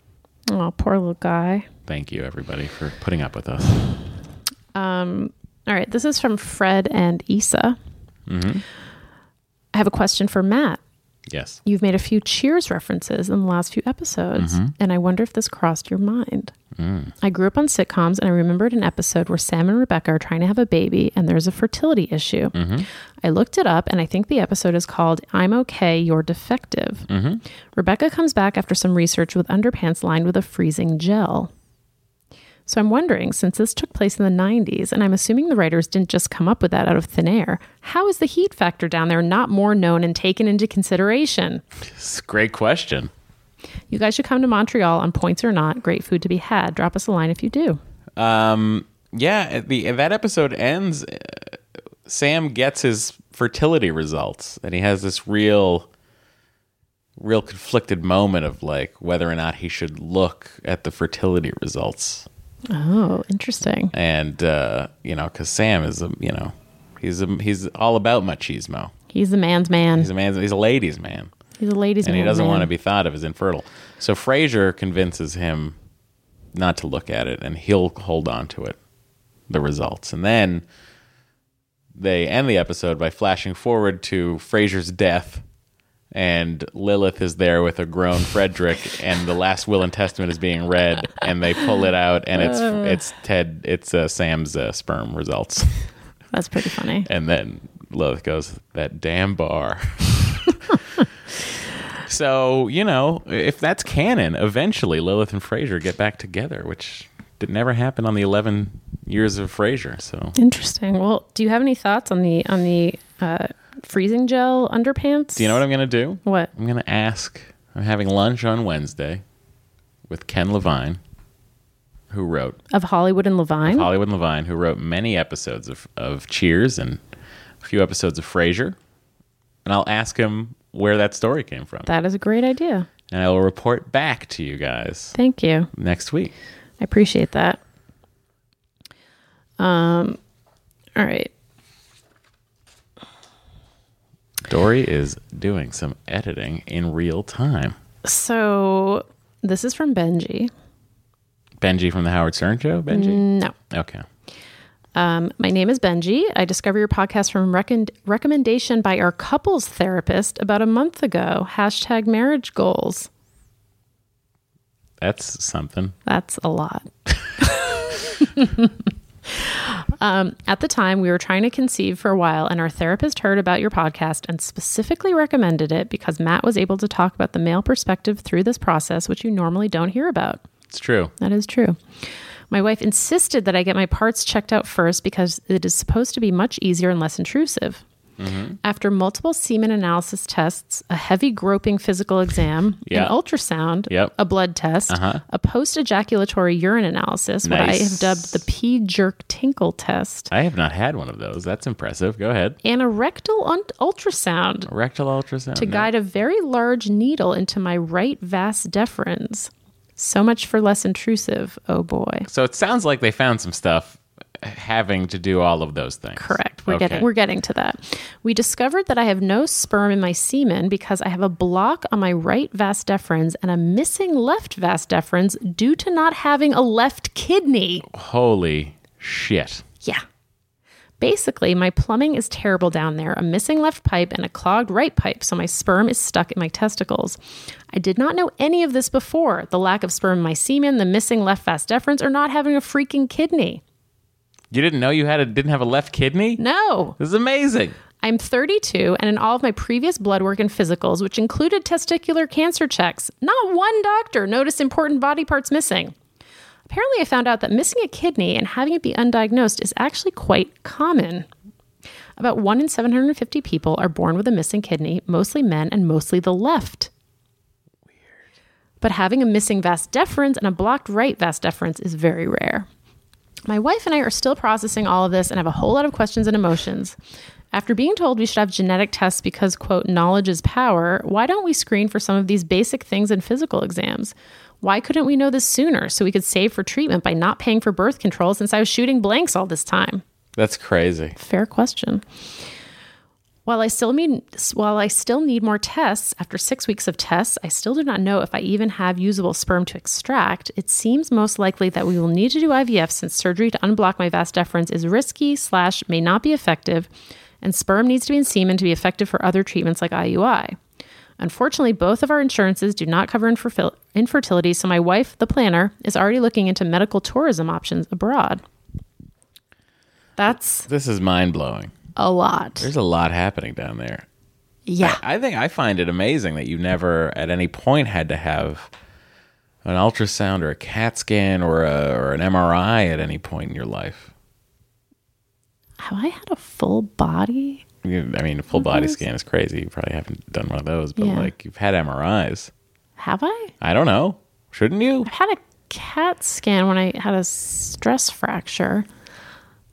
Oh, poor little guy. Thank you, everybody, for putting up with us. Um. All right. This is from Fred and Issa. I have a question for Matt. Yes. You've made a few Cheers references in the last few episodes, and I wonder if this crossed your mind. I grew up on sitcoms, and I remembered an episode where Sam and Rebecca are trying to have a baby, and there's a fertility issue. Mm-hmm. I looked it up, and I think the episode is called I'm Okay, You're Defective. Mm-hmm. Rebecca comes back after some research with underpants lined with a freezing gel. So I'm wondering, since this took place in the 90s, and I'm assuming the writers didn't just come up with that out of thin air, how is the heat factor down there not more known and taken into consideration? It's a great question. You guys should come to Montreal on points or not. Great food to be had. Drop us a line if you do. Um, yeah, the that episode ends. Uh, Sam gets his fertility results, and he has this real, real conflicted moment of like whether or not he should look at the fertility results, Oh, interesting. and uh, you know, because Sam is a you know, he's a, he's all about machismo. He's a man's man. He's a man. He's a ladies' man. He's a ladies' and man. he doesn't want to be thought of as infertile. So Frasier convinces him not to look at it, and he'll hold on to it, the results, and then they end the episode by flashing forward to Frasier's death, and Lilith is there with a grown Frederick, and the last will and testament is being read, and they pull it out, and it's it's Ted, it's uh, Sam's uh, sperm results, That's pretty funny. and then Lilith goes, "That damn bar." So you know, if that's canon, eventually Lilith and Frasier get back together, which did never happen on the eleven years of Frasier. So Interesting. Well, do you have any thoughts on the on the uh, freezing gel underpants? do you know what I'm gonna do? What? I'm gonna ask. I'm having lunch on Wednesday with Ken Levine, who wrote Of Hollywood and Levine. Hollywood and Levine, who wrote many episodes of, of Cheers and a few episodes of Frasier. And I'll ask him where that story came from. that is a great idea. and I will report back to you guys Thank you. next week. I appreciate that. Um, all right. Doree is doing some editing in real time. So this is from Benji. Benji from the Howard Stern Show? Benji? No. Okay. Um, my name is Benji. I discovered your podcast from recon- recommendation by our couples therapist about a month ago. Hashtag marriage goals. That's something. That's a lot. um, at the time, we were trying to conceive for a while, and our therapist heard about your podcast and specifically recommended it because Matt was able to talk about the male perspective through this process, which you normally don't hear about. It's true. That is true. My wife insisted that I get my parts checked out first because it is supposed to be much easier and less intrusive. After multiple semen analysis tests, a heavy groping physical exam, Yeah. an ultrasound, Yep. a blood test, Uh-huh. a post ejaculatory urine analysis, what I have dubbed the P jerk tinkle test, I have not had one of those. That's impressive. Go ahead. and a rectal un- ultrasound Rectal ultrasound. to No. guide a very large needle into my right vas deferens. So much for less intrusive. Oh boy. So it sounds like they found some stuff having to do all of those things. Correct. We're Okay. getting we're getting to that. We discovered that I have no sperm in my semen because I have a block on my right vas deferens and a missing left vas deferens due to not having a left kidney. Holy shit. Yeah. Basically, my plumbing is terrible down there, a missing left pipe and a clogged right pipe, so my sperm is stuck in my testicles. I did not know any of this before the lack of sperm in my semen, the missing left vas deferens, or not having a freaking kidney. You didn't know you had a didn't have a left kidney? No. This is amazing. I'm 32, and in all of my previous blood work and physicals, which included testicular cancer checks, not one doctor noticed important body parts missing. Apparently, I found out that missing a kidney and having it be undiagnosed is actually quite common. About 1 in 750 people are born with a missing kidney, mostly men and mostly the left. But having a missing vas deferens and a blocked right vas deferens is very rare. My wife and I are still processing all of this and have a whole lot of questions and emotions. After being told we should have genetic tests because, quote, knowledge is power, why don't we screen for some of these basic things in physical exams? Why couldn't we know this sooner so we could save for treatment by not paying for birth control since I was shooting blanks all this time? That's crazy. Fair question. While I still need while I still need more tests after 6 weeks of tests, I still do not know if I even have usable sperm to extract. It seems most likely that we will need to do IVF since surgery to unblock my vas deferens is risky slash may not be effective, and sperm needs to be in semen to be effective for other treatments like IUI. Unfortunately, both of our insurances do not cover infertil- infertility, so my wife, the planner, is already looking into medical tourism options abroad. That's This is mind blowing. a lot. There's a lot happening down there. Yeah. I think I find it amazing that you never at any point had to have an ultrasound or a CAT scan or a, or an MRI at any point in your life. Have I had a full body? I mean, full body scan is crazy. You probably haven't done one of those, but Yeah. like you've had MRIs. Have I? I don't know. Shouldn't you? I've had a CAT scan when I had a stress fracture.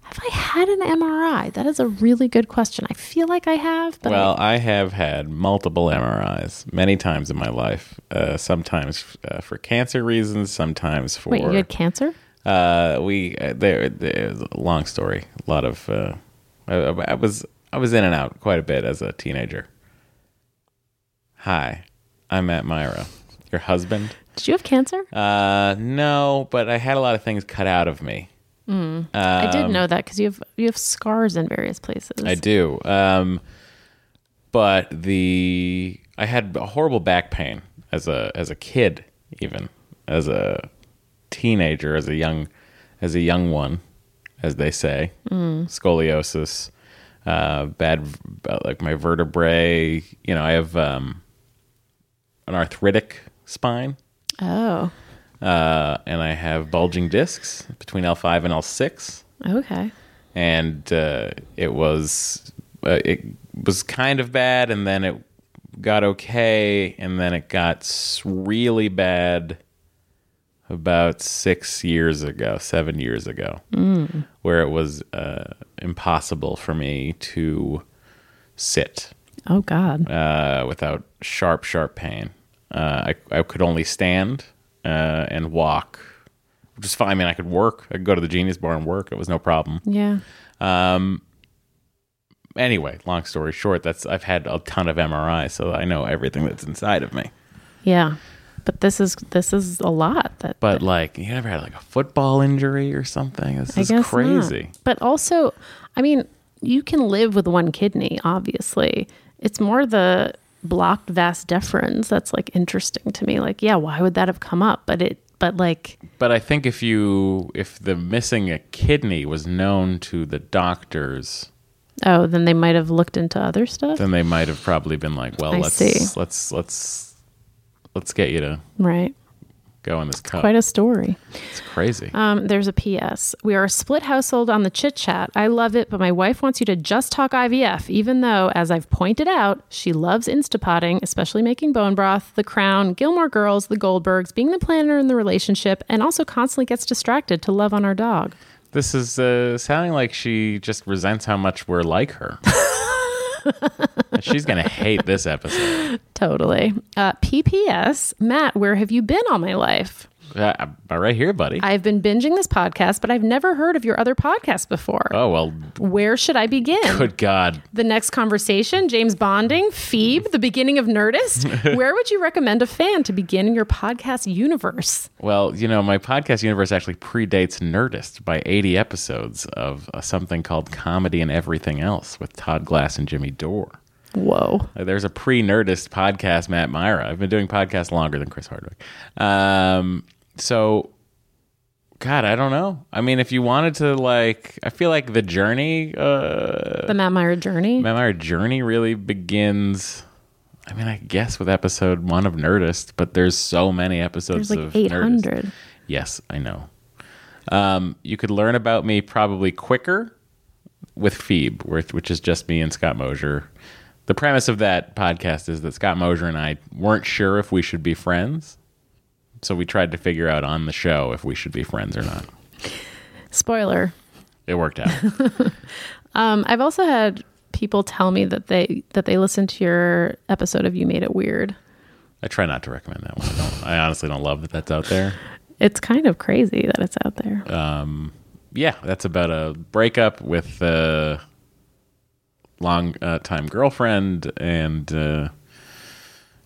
Have I had an MRI? That is a really good question. I feel like I have, but well, I have had multiple MRIs many times in my life. Uh, sometimes uh, for cancer reasons, sometimes for wait, you had cancer? Uh, we uh, there. There's a long story. A lot of. Uh, I, I was I was in and out quite a bit as a teenager. Hi, I'm Matt Mira, your husband. Did you have cancer? Uh, no, but I had a lot of things cut out of me. I did know that because you have you have scars in various places. Um, I do. Um, but the I had a horrible back pain as a as a kid, even as a teenager, as a young as a young one, as they say, scoliosis, uh, bad like my vertebrae. You know, I have um, an arthritic spine. Oh, Uh, and I have bulging discs between L5 and L6 okay. and uh, it was uh, it was kind of bad, and then it got okay, and then it got really bad about six years ago, seven years ago, where it was uh, impossible for me to sit Oh God. uh, without sharp, sharp pain. Uh, I, I could only stand uh, and walk, which is fine. I mean, I could work. I could go to the Genius Bar and work. It was no problem. Yeah. Um. Anyway, long story short, that's I've had a ton of MRI, so I know everything that's inside of me. Yeah. But this is this is a lot. That But like, you ever had like a football injury or something? This I is guess not. crazy. But also, I mean, you can live with one kidney. Obviously, it's more the blocked vas deferens that's like interesting to me. Like, yeah, why would that have come up? But it, but like, But I think if you if the missing a kidney was known to the doctors, oh, then they might have looked into other stuff. then they might have probably been like, "Well, I let's see. let's let's let's get you to right. go in this cup." Quite a story. it's crazy. Um, there's a PS. We are a split household on the chit chat. I love it, but my wife wants you to just talk IVF, even though, as I've pointed out, she loves Instapotting, especially making bone broth, The Crown, Gilmore Girls, The Goldbergs, being the planner in the relationship, and also constantly gets distracted to love on our dog. this is uh, sounding like she just resents how much we're like her. She's gonna hate this episode. Totally. Uh, PPS, Matt, where have you been all my life? Uh, I'm right here, buddy. I've been binging this podcast, but I've never heard of your other podcast before. oh well, Where should I begin? good God. The next conversation, James Bonding, Phoebe, the beginning of Nerdist. Where would you recommend a fan to begin in your podcast universe? Well, you know, my podcast universe actually predates Nerdist by 80 episodes of uh, something called Comedy and Everything Else with Todd Glass and Jimmy Dore. Whoa. Uh, There's a pre-Nerdist podcast, Matt Mira. I've been doing podcasts longer than Chris Hardwick. Um, so, God, I don't know. I mean, if you wanted to, like, I feel like the journey, uh, The Matt Mira journey. Matt Mira journey really begins. I mean, I guess with episode one of Nerdist, but there's so many episodes There's like of Nerdist. 800. Yes, I know. Um, you could learn about me probably quicker with Phoebe, which which is just me and Scott Mosier. The premise of that podcast is that Scott Mosier and I weren't sure if we should be friends. So we tried to figure out on the show if we should be friends or not. Spoiler. It worked out. Um, I've also had people tell me that they that they listened to your episode of You Made It Weird. I try not to recommend that one. I, don't, I honestly don't love that that's out there. It's kind of crazy that it's out there. Yeah, that's about a breakup with a long uh, time girlfriend, and uh,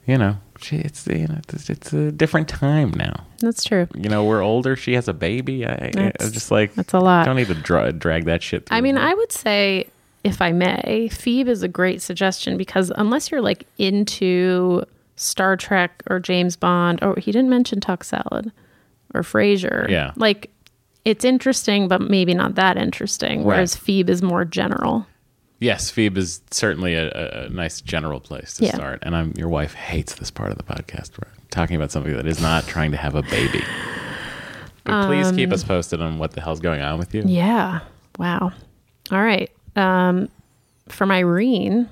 you know, it's you know, it's, it's a different time now. That's true. You know, we're older. She has a baby. I, I just like that's a lot. Don't need to dra- drag that shit. Through. I mean, I would say, if I may, Phoebe is a great suggestion because unless you're like into Star Trek or James Bond, or he didn't mention Talk Salad or Frasier, Yeah. like it's interesting, but maybe not that interesting. Whereas Phoebe is more general. Yes, Phoebe is certainly a, a- nice general place to Yeah. start. And I'm your wife hates this part of the podcast. We're talking about something that is not trying to have a baby. But please keep us posted on what the hell's going on with you. Um, Yeah. Wow. All right. Um, from Irene,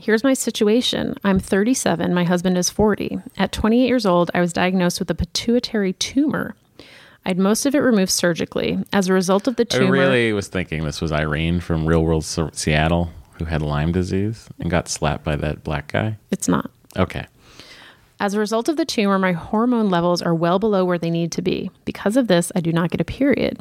here's my situation. I'm 37. My husband is 40. At 28 years old, I was diagnosed with a pituitary tumor. I had most of it removed surgically. As a result of the tumor. I really was thinking this was Irene from Real World Se- Seattle who had Lyme disease and got slapped by that black guy. it's not. Okay. As a result of the tumor, my hormone levels are well below where they need to be. Because of this, I do not get a period.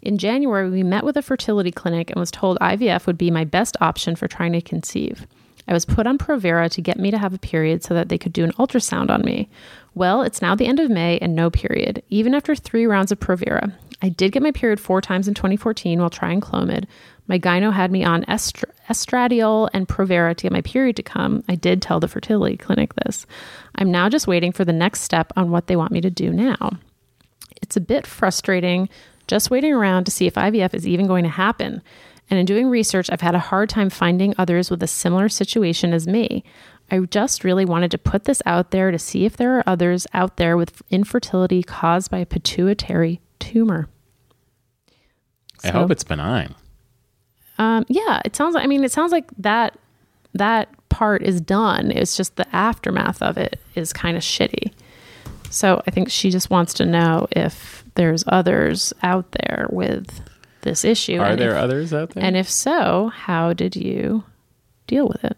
In January, we met with a fertility clinic and was told IVF would be my best option for trying to conceive. I was put on Provera to get me to have a period so that they could do an ultrasound on me. Well, it's now the end of May and no period, even after three rounds of Provera. I did get my period four times in 2014 while trying Clomid. My gyno had me on estra- estradiol and Provera to get my period to come. I did tell the fertility clinic this. I'm now just waiting for the next step on what they want me to do now. It's a bit frustrating just waiting around to see if IVF is even going to happen. And in doing research, I've had a hard time finding others with a similar situation as me. I just really wanted to put this out there to see if there are others out there with infertility caused by a pituitary tumor. I hope it's benign. Um, yeah, it sounds like, I mean, it sounds like that that part is done. It's just the aftermath of it is kind of shitty. So I think she just wants to know if there's others out there with this issue. Are and there if- others out there? And if so, how did you deal with it?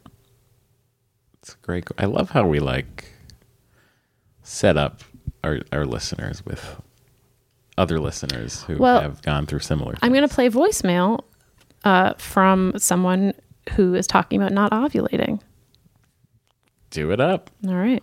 It's a great. I love how we like set up our our listeners with other listeners who Well, have gone through similar. I'm going to play voicemail uh, from someone who is talking about not ovulating. do it up. All right.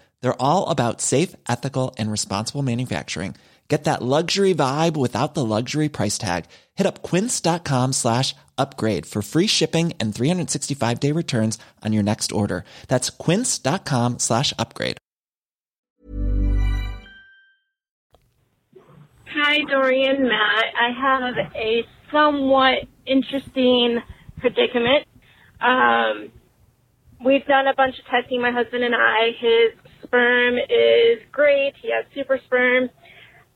They're all about safe, ethical, and responsible manufacturing. Get that luxury vibe without the luxury price tag. Hit up quince.com slash upgrade for free shipping and 365 day returns on your next order. That's quince.com slash upgrade. Hi, Doree and, Matt. I have a somewhat interesting predicament. Um, we've done a bunch of testing, my husband and I. His sperm is great. He has super sperm.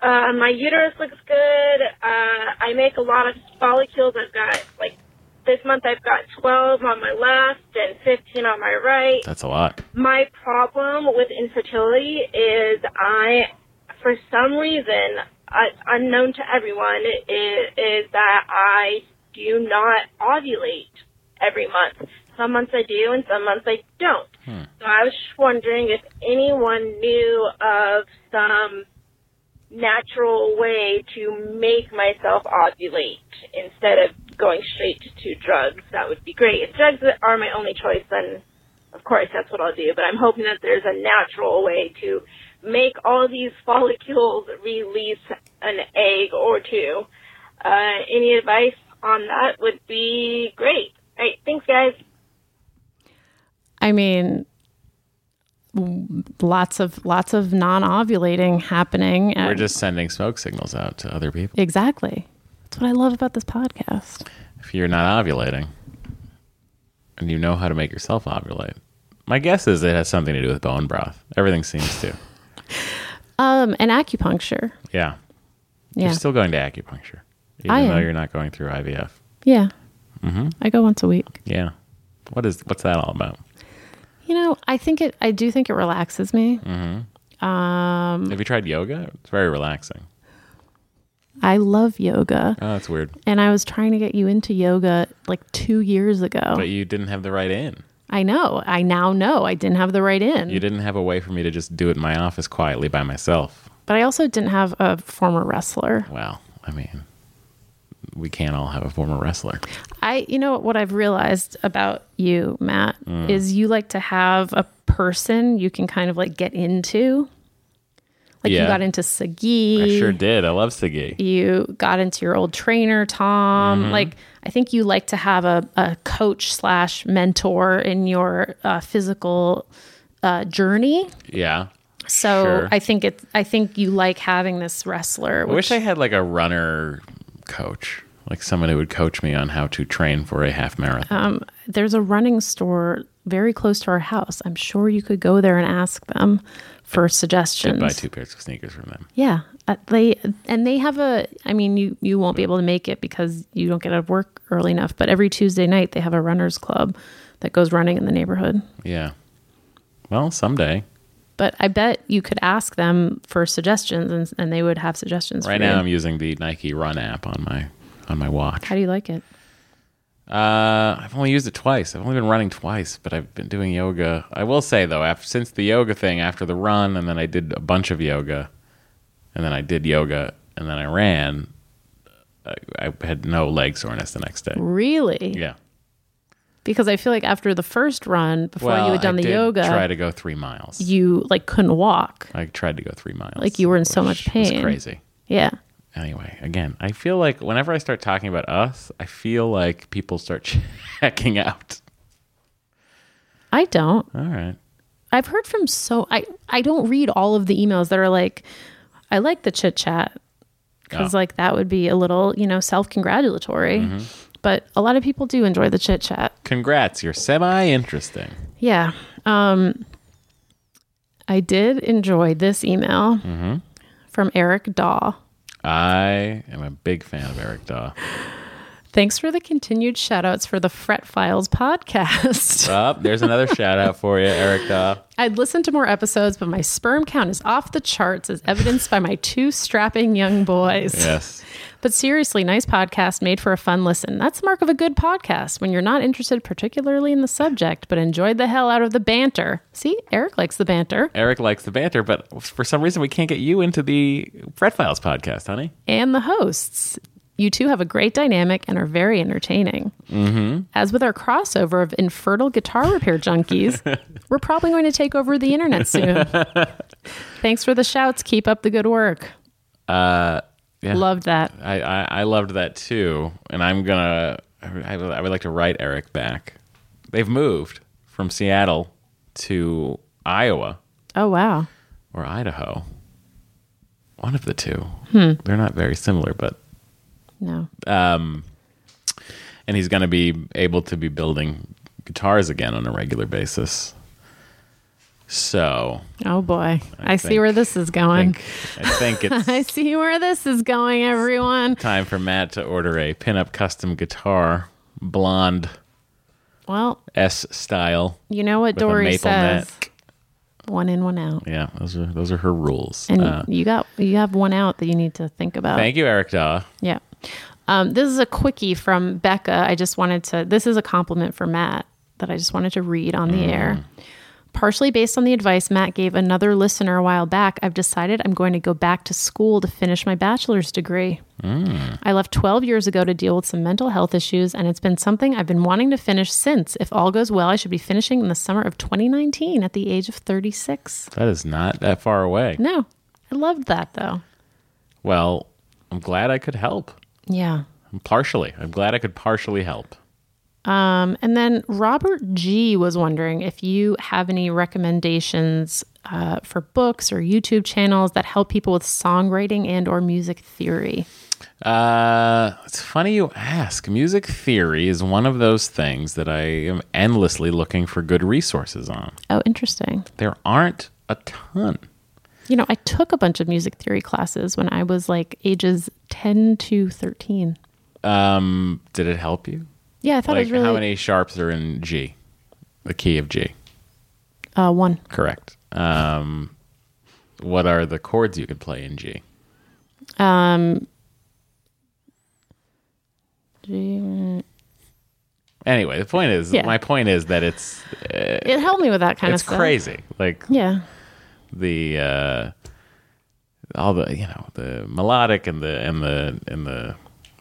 Uh, my uterus looks good. Uh, I make a lot of follicles. I've got, like, this month I've got 12 on my left and 15 on my right. That's a lot. My problem with infertility is I, for some reason, uh, unknown to everyone, is, is that I do not ovulate every month. Some months I do and some months I don't. So I was just wondering if anyone knew of some natural way to make myself ovulate instead of going straight to drugs. That would be great. If drugs are my only choice, then of course that's what I'll do. But I'm hoping that there's a natural way to make all these follicles release an egg or two. Uh, any advice on that would be great. All right, thanks guys. I mean, lots of lots of non-ovulating happening. We're just sending smoke signals out to other people. exactly. That's what I love about this podcast. If you're not ovulating and you know how to make yourself ovulate, my guess is it has something to do with bone broth. Everything seems to. Um, and acupuncture. Yeah. Yeah, You're still going to acupuncture, even I though am. you're not going through IVF. yeah. Mm-hmm. I go once a week. Yeah. What is what's that all about? You know, I think it. I do think it relaxes me. Mm-hmm. Um, Have you tried yoga? It's very relaxing. I love yoga, Oh, that's weird. and I was trying to get you into yoga like two years ago. But you didn't have the right in. I know. I now know I didn't have the right in. You didn't have a way for me to just do it in my office quietly by myself. But I also didn't have a former wrestler. Well, I mean, we can't all have a former wrestler. I, you know, what I've realized about you, Matt, Mm. is you like to have a person you can kind of like get into. Like you got into Sagi. I sure did. I love Sagi. You got into your old trainer, Tom. Mhm. Like, I think you like to have a, a coach slash mentor in your uh, physical uh, journey. Yeah. So Sure. I think it. I think you like having this wrestler. I wish I had like a runner coach, like someone who would coach me on how to train for a half marathon. um, there's a running store very close to our house. I'm sure you could go there and ask them for suggestions. buy two pairs of sneakers from them. Yeah, uh, they and they have a. I mean, you you won't be able to make it because you don't get out of work early enough. But every Tuesday night they have a runners club that goes running in the neighborhood. Yeah. Well, someday. But I bet you could ask them for suggestions, and, and they would have suggestions. Right for you. now, I'm using the Nike Run app on my on my watch. How do you like it? Uh, I've only used it twice. I've only been running twice, but I've been doing yoga. I will say though, after since the yoga thing, after the run, and then I did a bunch of yoga, and then I did yoga, and then I ran. I, I had no leg soreness the next day. Really? Yeah. Because I feel like after the first run, before well, you had done I the yoga, Try to go three miles. you like couldn't walk. I tried to go three miles. Like you were in so much pain. crazy. Yeah. Anyway, again, I feel like whenever I start talking about us, I feel like people start checking out. I don't. All right. I've heard from so I I don't read all of the emails that are like I like the chit chat because Oh. like that would be a little you know self congratulatory, Mhm. but a lot of people do enjoy the chit chat. Congrats, you're semi interesting. Yeah. Um, I did enjoy this email Mm-hmm. from Eric Daw. I am a big fan of Eric Daw. Thanks for the continued shout outs for the Fret Files podcast. Oh, there's another shout out for you, Eric Daw. I'd listened to more episodes, but my sperm count is off the charts as evidenced by my two strapping young boys. Yes. But seriously, nice podcast made for a fun listen. That's the mark of a good podcast when you're not interested particularly in the subject, but enjoyed the hell out of the banter. See, Eric likes the banter Eric likes the banter, but for some reason we can't get you into the Fret Files podcast, honey. and the hosts. You two have a great dynamic and are very entertaining. Mm-hmm. As with our crossover of infertile guitar repair junkies, we're probably going to take over the internet soon. Thanks for the shouts. Keep up the good work. Uh, yeah. Loved that. I, I, I loved that too, and I'm gonna. I would, I would like to write Eric back. They've moved from Seattle to Iowa Oh, wow. or Idaho. One of the two. Hmm. They're not very similar, but No. um, and he's going to be able to be building guitars again on a regular basis. So Oh, boy. I, see think- where this is going. I think it's I see where this is going, everyone. time for Matt to order a pinup custom guitar, blonde Well, S style. you know what Doree says neck. one in, one out. Yeah, those are those are her rules. And Uh, you got you have one out that you need to think about. thank you, Eric Daw. Yeah. Um, this is a quickie from Becca. I just wanted to, this is a compliment for Matt that I just wanted to read on the air. Partially based on the advice Matt gave another listener a while back, I've decided I'm going to go back to school to finish my bachelor's degree. I left 12 years ago to deal with some mental health issues, and it's been something I've been wanting to finish since. If all goes well, I should be finishing in the summer of 2019 at the age of 36. That is not that far away. No, I loved that though. Well, I'm glad I could help. Yeah. Partially, I'm glad I could partially help. Um, and then Robert G was wondering if you have any recommendations uh, for books or YouTube channels that help people with songwriting and or music theory. Uh, it's funny you ask. Music theory is one of those things that I am endlessly looking for good resources on. Oh, interesting. There aren't a ton. You know, I took a bunch of music theory classes when I was like ages 10 to 13. Um, did it help you? Yeah, I thought like it was really how many sharps are in G? The key of G. uh, one. Correct. Um, what are the chords you could play in G? Um, G- Anyway, the point is, Yeah. my point is that it's uh, it helped me with that kind it's of stuff. It's crazy. Like Yeah. the uh, all the you know the melodic and the and the and the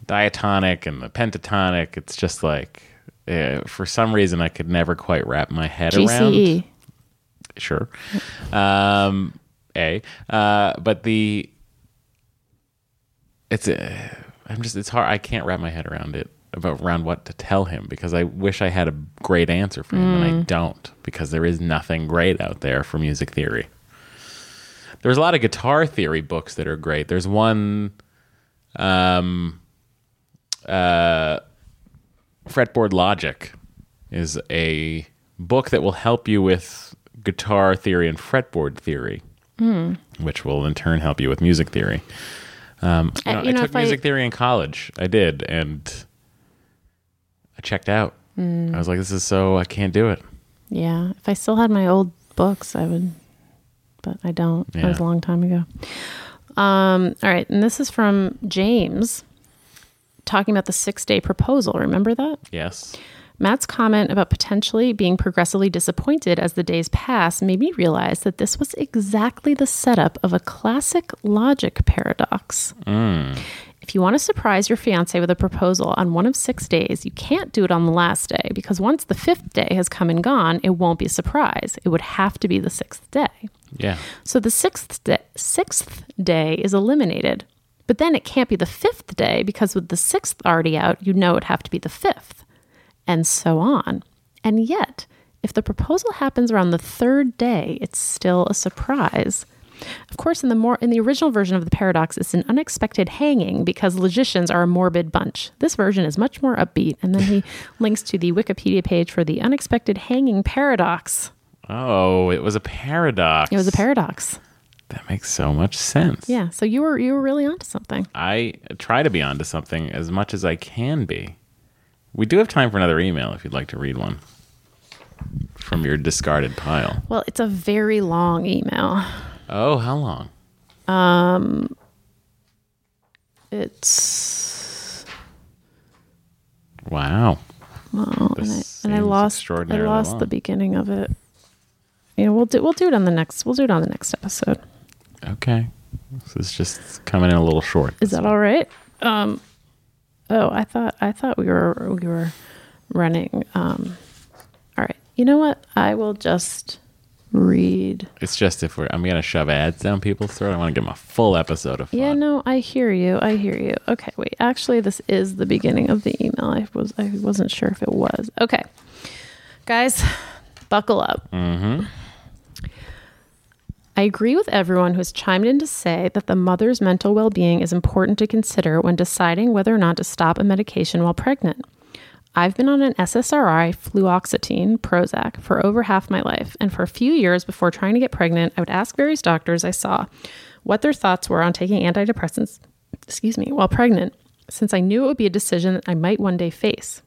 diatonic and the pentatonic. It's just like uh, for some reason I could never quite wrap my head around. GCE. Sure. Um, a uh, but the it's uh, I'm just it's hard. I can't wrap my head around it about around what to tell him because I wish I had a great answer for him and I Mm. don't because there is nothing great out there for music theory. There's a lot of guitar theory books that are great. There's one um uh fretboard logic is a book that will help you with guitar theory and fretboard theory Hmm. which will in turn help you with music theory. Um, you Uh, know, you I know, took if I- music theory in college. I did, and I checked out. Mm. I was like, "This is so I can't do it." Yeah. If I still had my old books, I would, but I don't. That was a long time ago. Um, all right. And this is from James talking about the six day proposal. Remember that? Yes. Matt's comment about potentially being progressively disappointed as the days pass made me realize that this was exactly the setup of a classic logic paradox. Mm. If you want to surprise your fiance with a proposal on one of six days, you can't do it on the last day because once the fifth day has come and gone, it won't be a surprise. It would have to be the sixth day. Yeah. So the sixth day, sixth day is eliminated. But then it can't be the fifth day because with the sixth already out, you know it'd have to be the fifth, and so on. And yet, if the proposal happens around the third day, it's still a surprise. Of course, in the more in the original version of the paradox, it's an unexpected hanging because logicians are a morbid bunch. This version is much more upbeat, and then he links to the Wikipedia page for the unexpected hanging paradox. Oh, it was a paradox. It was a paradox. That makes so much sense. Yeah, so you were you were really onto something. I try to be onto something as much as I can be. We do have time for another email if you'd like to read one from your discarded pile. Well, it's a very long email. Oh, how long? Um, it's Wow. well, and I, and I lost I lost the beginning of it. You know, we'll do we'll do it on the next we'll do it on the next episode. Okay. This is just coming in a little short. Is that all right? Um, oh, I thought I thought we were we were running. Um, all right. You know what? I will just read. It's just if we're I'm gonna shove ads down people's throat. I want to give them a full episode of fun. Yeah, no, I hear you. I hear you. Okay, wait. Actually, this is the beginning of the email. I was I wasn't sure if it was. Okay, guys, buckle up. Mm-hmm. I agree with everyone who has chimed in to say that the mother's mental well being is important to consider when deciding whether or not to stop a medication while pregnant. I've been on an SSRI, fluoxetine, Prozac, for over half my life, and for a few years before trying to get pregnant, I would ask various doctors I saw what their thoughts were on taking antidepressants, excuse me, while pregnant, since I knew it would be a decision that I might one day face.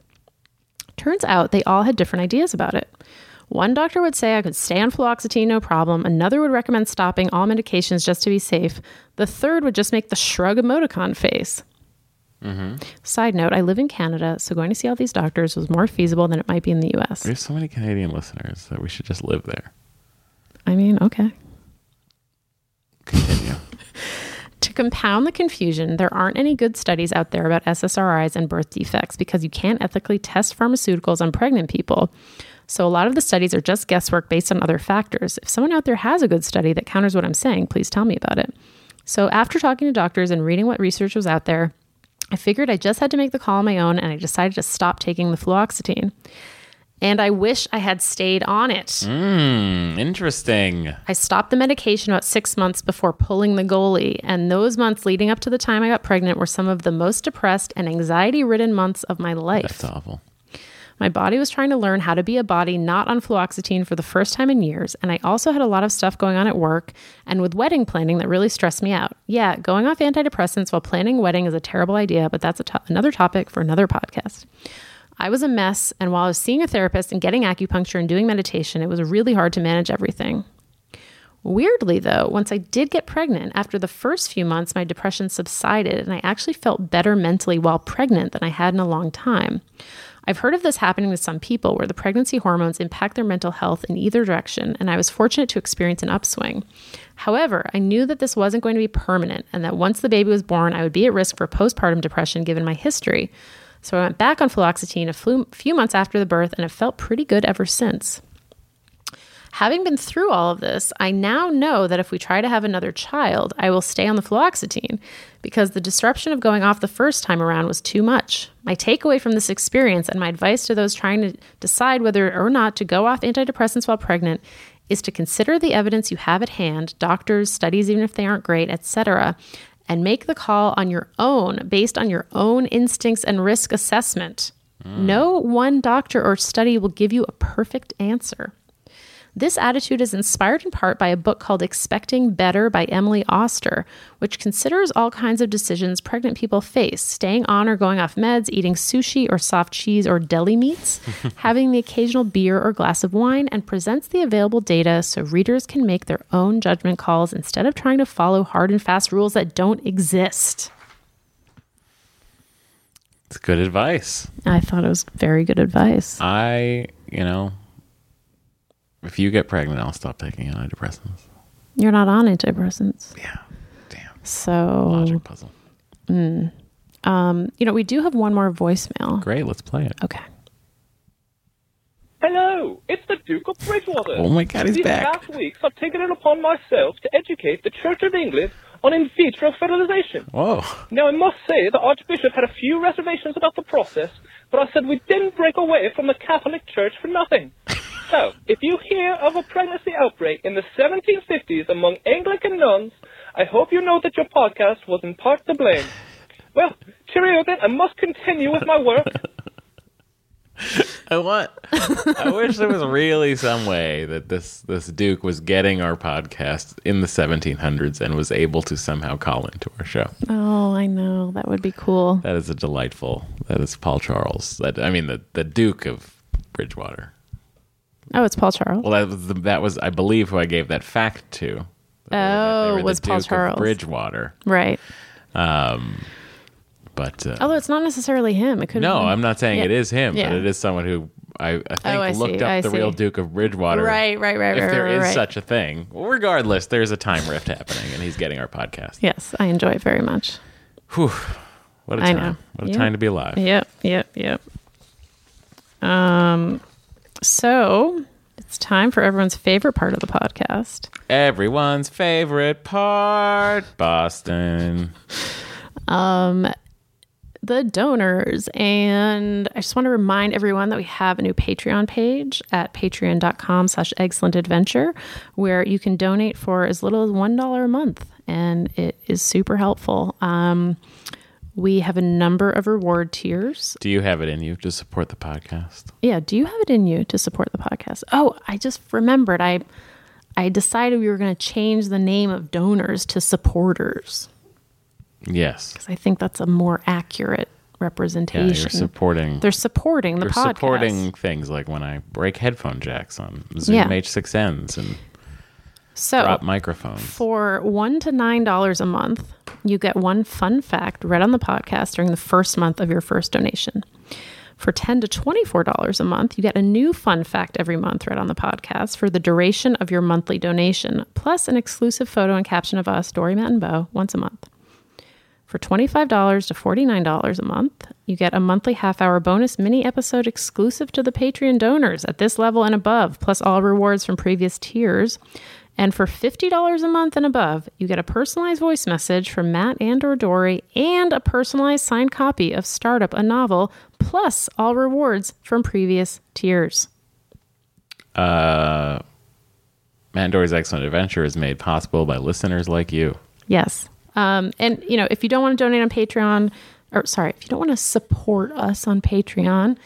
Turns out they all had different ideas about it. One doctor would say I could stay on fluoxetine, no problem. Another would recommend stopping all medications just to be safe. The third would just make the shrug emoticon face. Mm-hmm. Side note, I live in Canada, so going to see all these doctors was more feasible than it might be in the US. We have so many Canadian listeners that we should just live there. I mean, okay. Continue. To compound the confusion, there aren't any good studies out there about SSRIs and birth defects because you can't ethically test pharmaceuticals on pregnant people. So a lot of the studies are just guesswork based on other factors. If someone out there has a good study that counters what I'm saying, please tell me about it. So after talking to doctors and reading what research was out there, I figured I just had to make the call on my own and I decided to stop taking the fluoxetine. And I wish I had stayed on it. Hmm. Interesting. I stopped the medication about six months before pulling the goalie, and those months leading up to the time I got pregnant were some of the most depressed and anxiety ridden months of my life. That's awful. My body was trying to learn how to be a body not on fluoxetine for the first time in years, and I also had a lot of stuff going on at work and with wedding planning that really stressed me out. Yeah, going off antidepressants while planning a wedding is a terrible idea, but that's to- another topic for another podcast. I was a mess, and while I was seeing a therapist and getting acupuncture and doing meditation, it was really hard to manage everything. Weirdly, though, once I did get pregnant, after the first few months, my depression subsided and I actually felt better mentally while pregnant than I had in a long time. I've heard of this happening with some people where the pregnancy hormones impact their mental health in either direction, and I was fortunate to experience an upswing. However, I knew that this wasn't going to be permanent and that once the baby was born, I would be at risk for postpartum depression given my history. So I went back on fluoxetine a few months after the birth, and it felt pretty good ever since. Having been through all of this, I now know that if we try to have another child, I will stay on the fluoxetine because the disruption of going off the first time around was too much. My takeaway from this experience and my advice to those trying to decide whether or not to go off antidepressants while pregnant is to consider the evidence you have at hand, doctors, studies even if they aren't great, etc., and make the call on your own based on your own instincts and risk assessment. Mm. No one doctor or study will give you a perfect answer. This attitude is inspired in part by a book called Expecting Better by Emily Oster, which considers all kinds of decisions pregnant people face staying on or going off meds, eating sushi or soft cheese or deli meats, having the occasional beer or glass of wine, and presents the available data so readers can make their own judgment calls instead of trying to follow hard and fast rules that don't exist. It's good advice. I thought it was very good advice. I, you know, if you get pregnant, I'll stop taking antidepressants. You're not on antidepressants. Yeah. Damn. So, Logic puzzle. um, you know, we do have one more voicemail. Great. Let's play it. Okay. Hello, it's the Duke of Bridgewater. Oh my God, he's These back. past weeks, I've taken it upon myself to educate the Church of England on in vitro fertilization. Whoa. Now, I must say, the Archbishop had a few reservations about the process, but I said we didn't break away from the Catholic Church for nothing. So, if you hear of a pregnancy outbreak in the 1750s among Anglican nuns, I hope you know that your podcast was in part to blame. Well, cheerio then. I must continue with my work. I want. I wish there was really some way that this this Duke was getting our podcast in the 1700s and was able to somehow call into our show. Oh, I know. That would be cool. That is a delightful. That is Paul Charles. That I mean the the Duke of Bridgewater. Oh, it's Paul Charles. Well, that was the, that was I believe who I gave that fact to. Oh, the was Paul Duke Charles. Bridgewater. Right. Um, but uh, Although it's not necessarily him. It could no, I'm not saying Yeah. it is him, Yeah. but it is someone who I, I think Oh, I looked see, up I the real. Duke of Bridgewater. Right, right, right, If right, there right, is right. such a thing, well, regardless, there's a time rift happening, and he's getting our podcast. Yes, I enjoy it very much. Whew, what a time! What a Yep. time to be alive. Yep, yep, yep. Um, so it's time for everyone's favorite part of the podcast. Everyone's favorite part, Boston. um, the donors. And I just want to remind everyone that we have a new Patreon page at patreon.com slash excellent adventure where you can donate for as little as $1 a month. And it is super helpful. Um, we have a number of reward tiers. Do you have it in you to support the podcast? Yeah, do you have it in you to support the podcast? Oh, I just remembered. I I decided we were going to change the name of donors to supporters Yes. because I think that's a more accurate representation. Yeah, you're supporting. They're supporting the you're podcast. supporting things like when I break headphone jacks on Zoom Yeah. H6Ns and So microphones. for one to nine dollars a month, you get one fun fact read on the podcast during the first month of your first donation. For ten to twenty-four dollars a month, you get a new fun fact every month read on the podcast for the duration of your monthly donation, plus an exclusive photo and caption of us, Doree, Matt, and Bo, once a month. For $25 to $49 a month, you get a monthly half hour bonus mini episode exclusive to the Patreon donors at this level and above, plus all rewards from previous tiers. And for $50 a month and above, you get a personalized voice message from Matt and or Doree and a personalized signed copy of Startup, a novel, plus all rewards from previous tiers. Uh, Matt and Doree's Excellent Adventure is made possible by listeners like you. Yes. Um, and, you know, if you don't want to donate on Patreon, or sorry, if you don't want to support us on Patreon,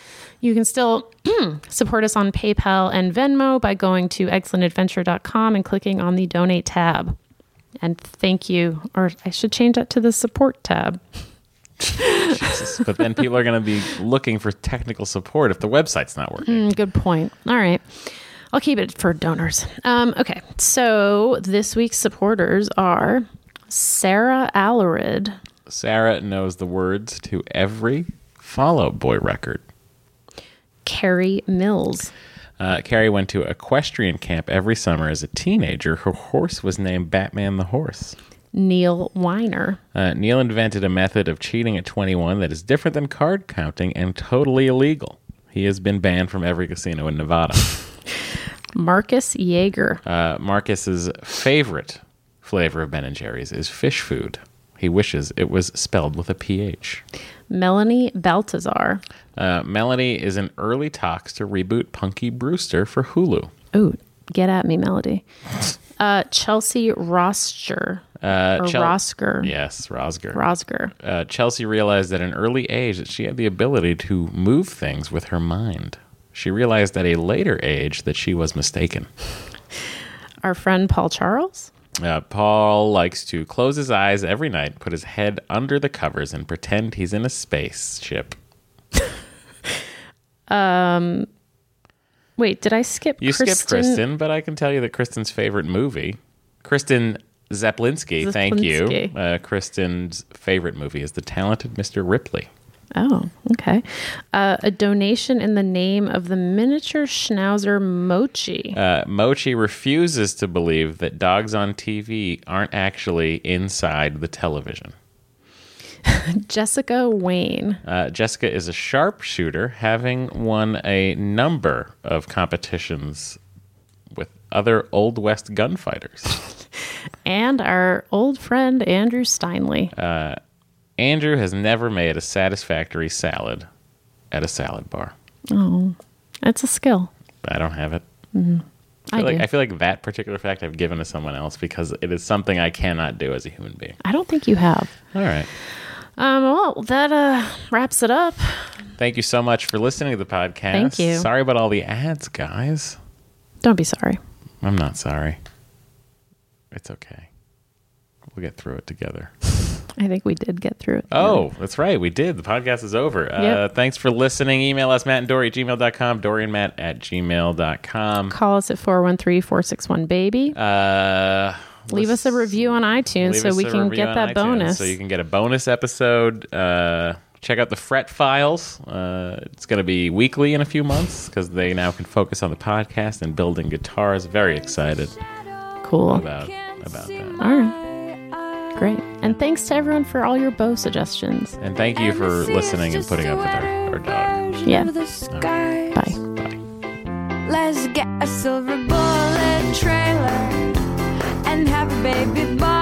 you can still support us on PayPal and Venmo by going to excellentadventure.com and clicking on the donate tab. And thank you, or I should change that to the support tab. Jesus. but then people are going to be looking for technical support if the website's not working. Mm, good point. All right. I'll keep it for donors. Um, okay. So this week's supporters are Sarah Alarid, Sarah knows the words to every Fall Out Boy record. Carrie Mills, Uh, Carrie went to equestrian camp every summer as a teenager. Her horse was named Batman the Horse. Neil Weiner, Uh, Neil invented a method of cheating at 21 that is different than card counting and totally illegal. He has been banned from every casino in Nevada. Marcus Yeager, Uh, Marcus's favorite flavor of Ben and Jerry's is fish food. He wishes it was spelled with a PH. Melanie Baltazar. Uh, Melanie is in early talks to reboot Punky Brewster for Hulu. Ooh, get at me, Melody. Uh, Chelsea Rosker. Uh, Chel- Rosker. Yes, Rosger. Rosger. uh, Chelsea realized at an early age that she had the ability to move things with her mind. She realized at a later age that she was mistaken. Our friend Paul Charles. Uh, Paul likes to close his eyes every night, put his head under the covers, and pretend he's in a spaceship. Um, wait, did I skip You Kristen? skipped Kristen, but I can tell you that Kristen's favorite movie, Kristen Zeplinski, thank you. Uh, Kristen's favorite movie is The Talented Mr. Ripley. Oh, okay. Uh, a donation in the name of the miniature schnauzer Mochi. Uh, Mochi refuses to believe that dogs on TV aren't actually inside the television. Jessica Wayne. Uh, Jessica is a sharpshooter, having won a number of competitions with other Old West gunfighters. And our old friend Andrew Steinley. Andrew has never made a satisfactory salad at a salad bar. Oh, that's a skill. I don't have it. I, feel like, do. I feel like that particular fact I've given to someone else because it is something I cannot do as a human being. I don't think you have. All right. Um, well, that uh, wraps it up. Thank you so much for listening to the podcast. Thank you. Sorry about all the ads, guys. Don't be sorry. I'm not sorry. It's okay. We'll get through it together. I think we did get through it. Oh, that's right. We did. The podcast is over. Uh, thanks for listening. Email us, Matt and Doree at gmail.com, Doree and Matt at gmail.com. Call us at 413 461 baby. Uh, Leave us a review on iTunes so we can get that iTunes bonus. So you can get a bonus episode. Uh, check out the Fret Files. Uh, it's going to be weekly in a few months because they now can focus on the podcast and building guitars. Very excited cool. about about that. All right. Great. And thanks to everyone for all your bow suggestions. And thank you for listening and putting up with our, our dog. Yeah. Bye. Bye. Let's get a silver bullet trailer and have a baby boy.